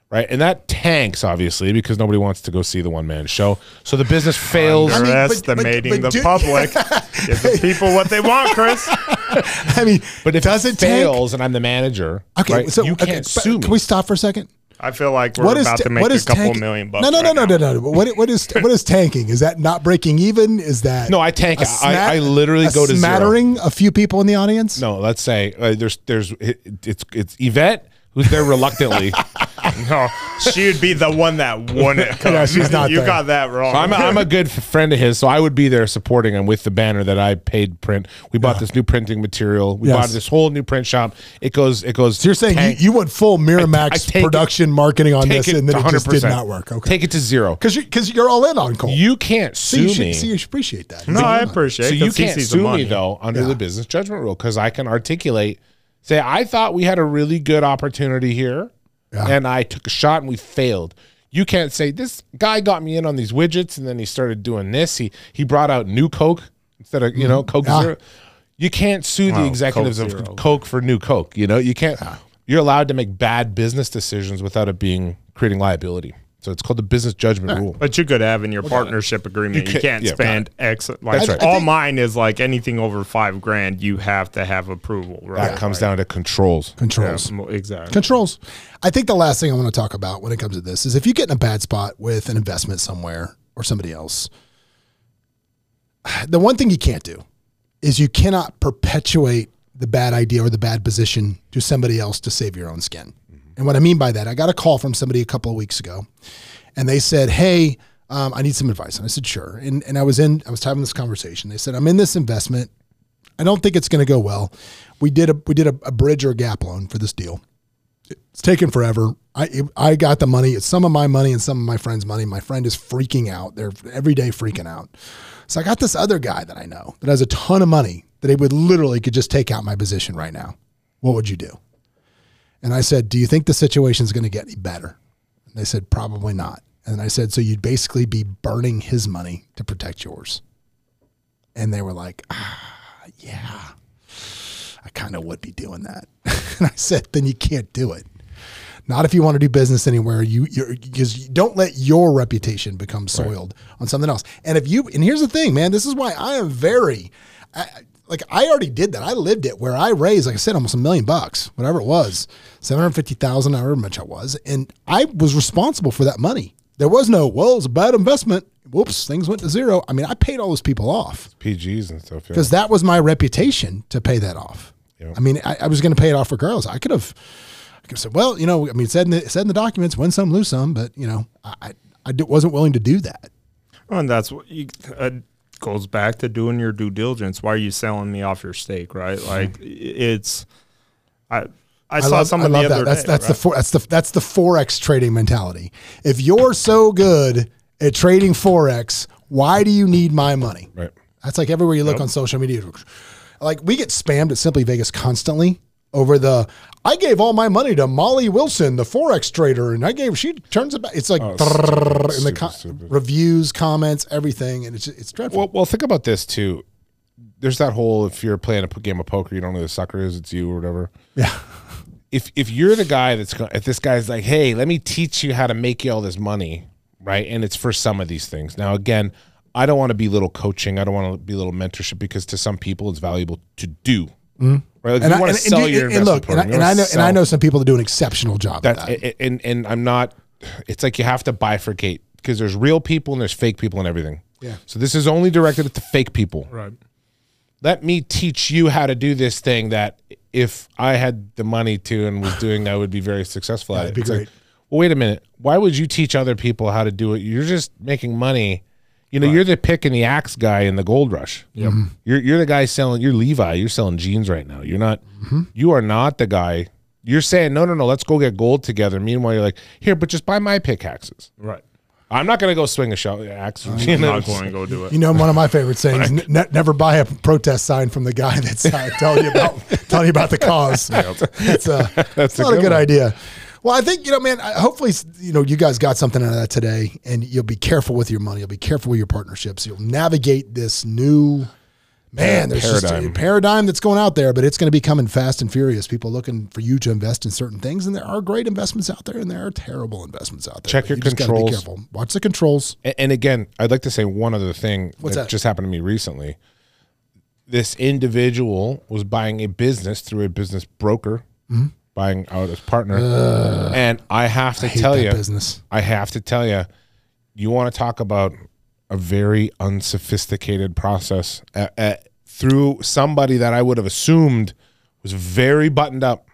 Right. And that tanks, obviously, because nobody wants to go see the one man show. So the business fails. mean, but- but- Underestimating but the do- public. Give the people what they want, Chris. I mean, But if does it it tank? fails and I'm the manager, Okay, right, so you can't but sue me. Can we stop for a second? I feel like we're What is about ta- to make what a is couple tank- million bucks. No, no, no, right no, now. no, no. What what is what is tanking? Is that not breaking even? Is that No, I tank. I I literally a go to zero. smattering a few people in the audience. no, let's say uh, there's there's it, it's it's Yvette who's there reluctantly. No, she would be the one that won it. come. Yeah, she's not You there. got that wrong. I'm a, I'm a good friend of his, so I would be there supporting him with the banner that I paid print. We bought this new printing material. We Yes. bought this whole new print shop. It goes it goes. So you're saying tank- you, you went full I Miramax take it- production marketing on this, and then it just did not work. Okay, Take it to zero. because you, because you're all in on Colt. You can't so sue you should, me. so you should appreciate that. no, I appreciate. so it you 'cause he can't sees the sue me though under Yeah. the business judgment rule because I can articulate. Say I thought we had a really good opportunity here, Yeah. and I took a shot and we failed. You can't say this guy got me in on these widgets and then he started doing this. He he brought out new Coke instead of you know Coke Mm-hmm. Yeah. Zero. You can't sue the Oh, executives Coke of Zero. Coke for new Coke. You know you can't. You're allowed to make bad business decisions without it being creating liability. So it's called the business judgment rule. But you could have in your partnership agreement, you, ca- can't yeah, spend X. Like That's right. all mine is like anything over five grand, you have to have approval. Right? That comes down to controls. Controls. Yeah, exactly. Controls. I think the last thing I want to talk about when it comes to this is if you get in a bad spot with an investment somewhere or somebody else, the one thing you can't do is you cannot perpetuate the bad idea or the bad position to somebody else to save your own skin. And what I mean by that, I got a call from somebody a couple of weeks ago, and they said, "Hey, um, I need some advice." And I said, "Sure." And and I was in, I was having this conversation. They said, "I'm in this investment. I don't think it's going to go well. We did a we did a, a bridge or a gap loan for this deal. It's taken forever. I I got the money. It's some of my money and some of my friend's money. My friend is freaking out. They're every day freaking out. So I got this other guy that I know that has a ton of money that he would literally could just take out my position right now. What would you do? And I said, Do you think the situation is going to get any better? And they said, Probably not. And I said, So you'd basically be burning his money to protect yours. And they were like, ah, Yeah, I kind of would be doing that. and I said, Then you can't do it. Not if you want to do business anywhere. You because you don't let your reputation become soiled on something else. And if you and here's the thing, man, this is why I am very I, like I already did that. I lived it where I raised, like I said, almost a million bucks, whatever it was, seven hundred fifty thousand, however much I was, and I was responsible for that money. There was no, well, it's a bad investment. Whoops, things went to zero. I mean, I paid all those people off PGs and stuff. Yeah. because that was my reputation to pay that off. Yeah. I mean, I, I was going to pay it off for girls. I could have, I could have said, well, you know, I mean, it said in the, said in the documents, win some, lose some, but you know, I, I, I wasn't willing to do that. Well, and that's what you, uh, goes back to doing your due diligence. Why are you selling me off your stake, right? Like it's, I, I, saw love, someone I love the that. other That's day. that's right? the for, that's the that's the forex trading mentality. If you're so good at trading forex, why do you need my money? Right. That's like everywhere you look on social media. Like we get spammed at Simply Vegas constantly over the. I gave all my money to Molly Wilson, the forex trader, and I gave. She turns it back. It's like Oh, in the stupid, co- stupid. reviews, comments, everything, and it's it's dreadful. Well, well, think about this too. There's that whole if you're playing a game of poker, you don't know who the sucker is, it's you or whatever. yeah, If if you're the guy that's going, if this guy's like, hey, let me teach you how to make you all this money, right? And it's for some of these things. Now, again, I don't want to be little coaching. I don't want to be little mentorship because to some people it's valuable to do. Mm-hmm. Right? Like, and, you I, want and, to sell and, your and look, investment and I, and I wanna know and I know some people that do an exceptional job at That's that. and, and and I'm not. It's like you have to bifurcate because there's real people and there's fake people and everything. Yeah. So this is only directed at the fake people. right. Let me teach you how to do this thing that if I had the money to and was doing I would be very successful at that'd it. be It's like, great. well, wait a minute. Why would you teach other people how to do it? You're just making money. You know, you're the pick and the axe guy in the gold rush. Yep. You're you're the guy selling. You're Levi. You're selling jeans right now. You're not. Mm-hmm. You are not the guy. You're saying no, no, no. Let's go get gold together. Meanwhile, you're like here, but just buy my pickaxes. Right. I'm not gonna go swing a shell axe. You I'm know, not going to go do it. You know, one of my favorite sayings: ne- "Never buy a protest sign from the guy that's uh, telling you about telling you about the cause." That's uh, it's a not a good good one. idea. Well, I think you know, man. Hopefully, you know, you guys got something out of that today, and you'll be careful with your money. You'll be careful with your partnerships. You'll navigate this new man. There's just a Paradigm. paradigm that's going out there, but it's going to be coming fast and furious. People looking for you to invest in certain things, and there are great investments out there, and there are terrible investments out there. Check your you just controls. Be careful. Watch the controls. A- And again, I'd like to say one other thing What's that, that? just happened to me recently. This individual was buying a business through a business broker, Mm-hmm. Buying out his partner. and I have to Hate tell you, business. I have to tell you, you want to talk about a very unsophisticated process uh, uh, through somebody that I would have assumed was very buttoned up.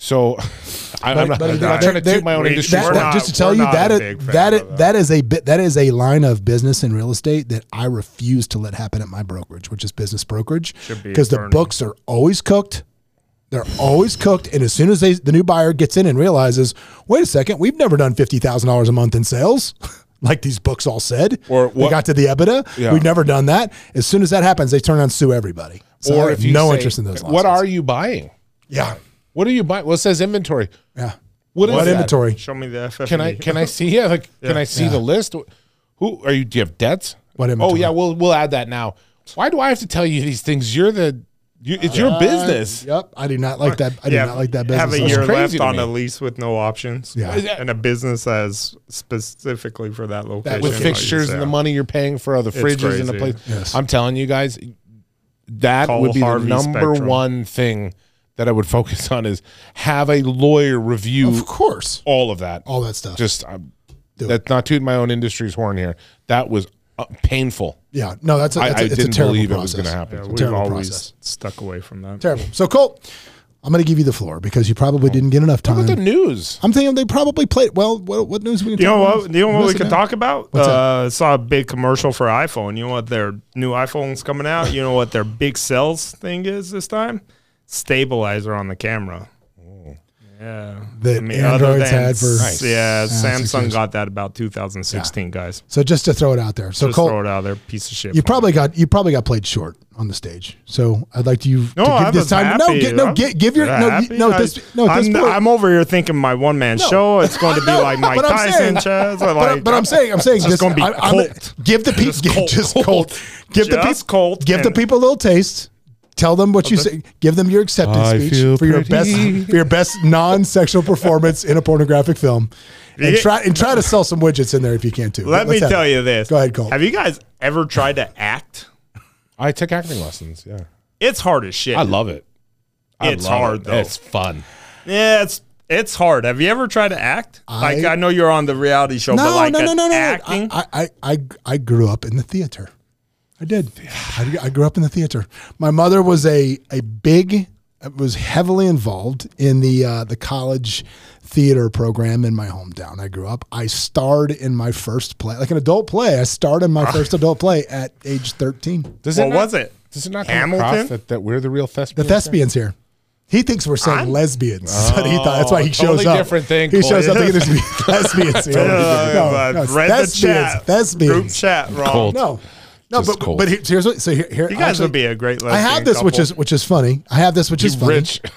So I, I'm, not, but I'm not trying to there- toot my own industry. That, We're not- just to tell you not that a is, big fan that of is, that. that is a bit that is a line of business in real estate that I refuse to let happen at my brokerage, which is business brokerage, Should be because the books are always cooked. They're always cooked, and as soon as they, the new buyer gets in and realizes, wait a second, we've never done fifty thousand dollars a month in sales, like these books all said. Or we got to the EBITDA, Yeah. we've never done that. As soon as that happens, they turn on sue everybody. So or if you no say, interest in those. What are you buying? yeah, What are you buying? Well, it says inventory. yeah. What is What that? inventory? Show me the FF. Can I can I see? Yeah, like can I see Yeah. the list? Who are you? Do you have debts? What inventory? Oh yeah, we'll we'll add that now. Why do I have to tell you these things? You're the You, it's your business. Yep. I do not like that. I do not like that business. Have a at year crazy left on me. a lease with no options. Yeah. And a business as specifically for that location. with With fixtures and the money you're paying for other fridges in the place. Yes. I'm telling you guys, that Call would be Harvey the number Spectrum. one thing that I would focus on is have a lawyer review Of course. all of that. All that stuff. Just um, Do it. that's not tooting my own industry's horn here. That was uh, painful. yeah. No, that's a, I, that's I a, it's a didn't terrible believe process. it was going to happen. Yeah, we've terrible always process. stuck away from that. Terrible. So Colt, I'm going to give you the floor because you probably didn't get enough How time. about the news? I'm thinking they probably played. Well, what, what news we can You know talk what? about? You know what we Listen could now. talk about? What's uh, saw a big commercial for iPhone. You know what their new iPhone's coming out? You know what their big sales thing is this time? Stabilizer on the camera. Yeah, That other Androids than- had for- Nice. yeah, six Samsung got that about 2016, guys. So just to throw it out there. So Just Colt, throw it out there, piece of shit. you probably got you probably got played short on the stage. So I'd like to you No, to I give this was time. No, get, no, I'm give, your no, no, this, no. This I'm, point, I'm over here thinking my one man show. It's going to be No, like Mike Tyson, Chazz. or but, like, but I'm saying, I'm saying, just going to be I, I'm- Colt. give the people, Just just, Colt. just Colt, give the people, give the people a little taste. Tell them what you say. Give them your acceptance I speech feel for your best for your best non-sexual performance in a pornographic film, and try and try to sell some widgets in there if you can too. Let me tell it. you this. Go ahead, Colt. Have you guys ever tried to act? I took acting lessons. Yeah, It's hard as shit. I love it. I It's love hard, it. though. It's fun. Yeah, it's it's hard. Have you ever tried to act? like I- I know you're on the reality show, No, but like no, no, no, no. acting. I, I, I, I grew up in the theater. I did. I, I grew up in the theater. My mother was a a big, was heavily involved in the uh, the college theater program in my hometown. I grew up. I starred in my first play, like an adult play. I starred in my first adult play at age thirteen. Does what not, was it? Does it not Hamilton? across that, that we're the real thespians? The thespians? thespians here. He thinks we're saying I'm- lesbians. That's what he thought. That's why he Oh, shows totally up. different thing, He shows up Colt. thinking there's lesbians here. Uh, no, I no, it's read the chat. Thespians. Group chat wrong. Colt. No, no, but cold. but here's what. So here, here You guys actually, would be a great. I have lesbian this, which is which is funny. I have this, which is funny. Rich.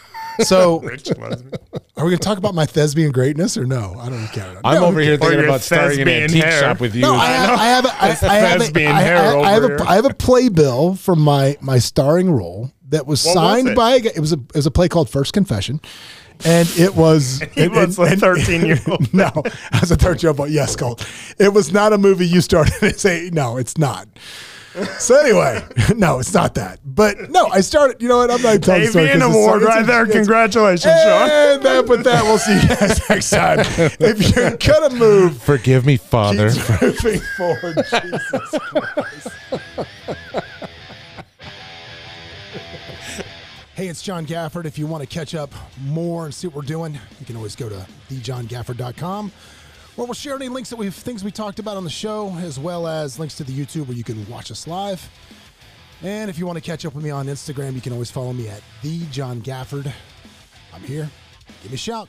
So, Rich are we going to talk about my thespian greatness or no? I don't care. I'm No, over here thinking about starting an thespian antique hair. shop with you. No, I have, I have, a, I, I have, a, Thespian I, I, hair I have over a, here. I have a playbill from my my starring role that was What signed it? by a, guy- it was a it was a play called First Confession, and it was He and- was and- a 13 year old. no, as a 13 year old boy, yes, Colt. It was not a movie you started to say, no, it's not. So anyway, no, it's not that. But no, I started, you know what? I'm not telling the story. AVN 'cause it's- award it's- right there. Congratulations, Sean. And that, with that, we'll see you guys next time. If you're gonna move, Forgive me, Father. keep moving forward. Jesus Christ. Hey, it's John Gafford. If you want to catch up more and see what we're doing, you can always go to thejohngafford.com where we'll share any links that we've things we talked about on the show, as well as links to the YouTube where you can watch us live. And if you want to catch up with me on Instagram, you can always follow me at the John Gafford. I'm here. Give me a shout.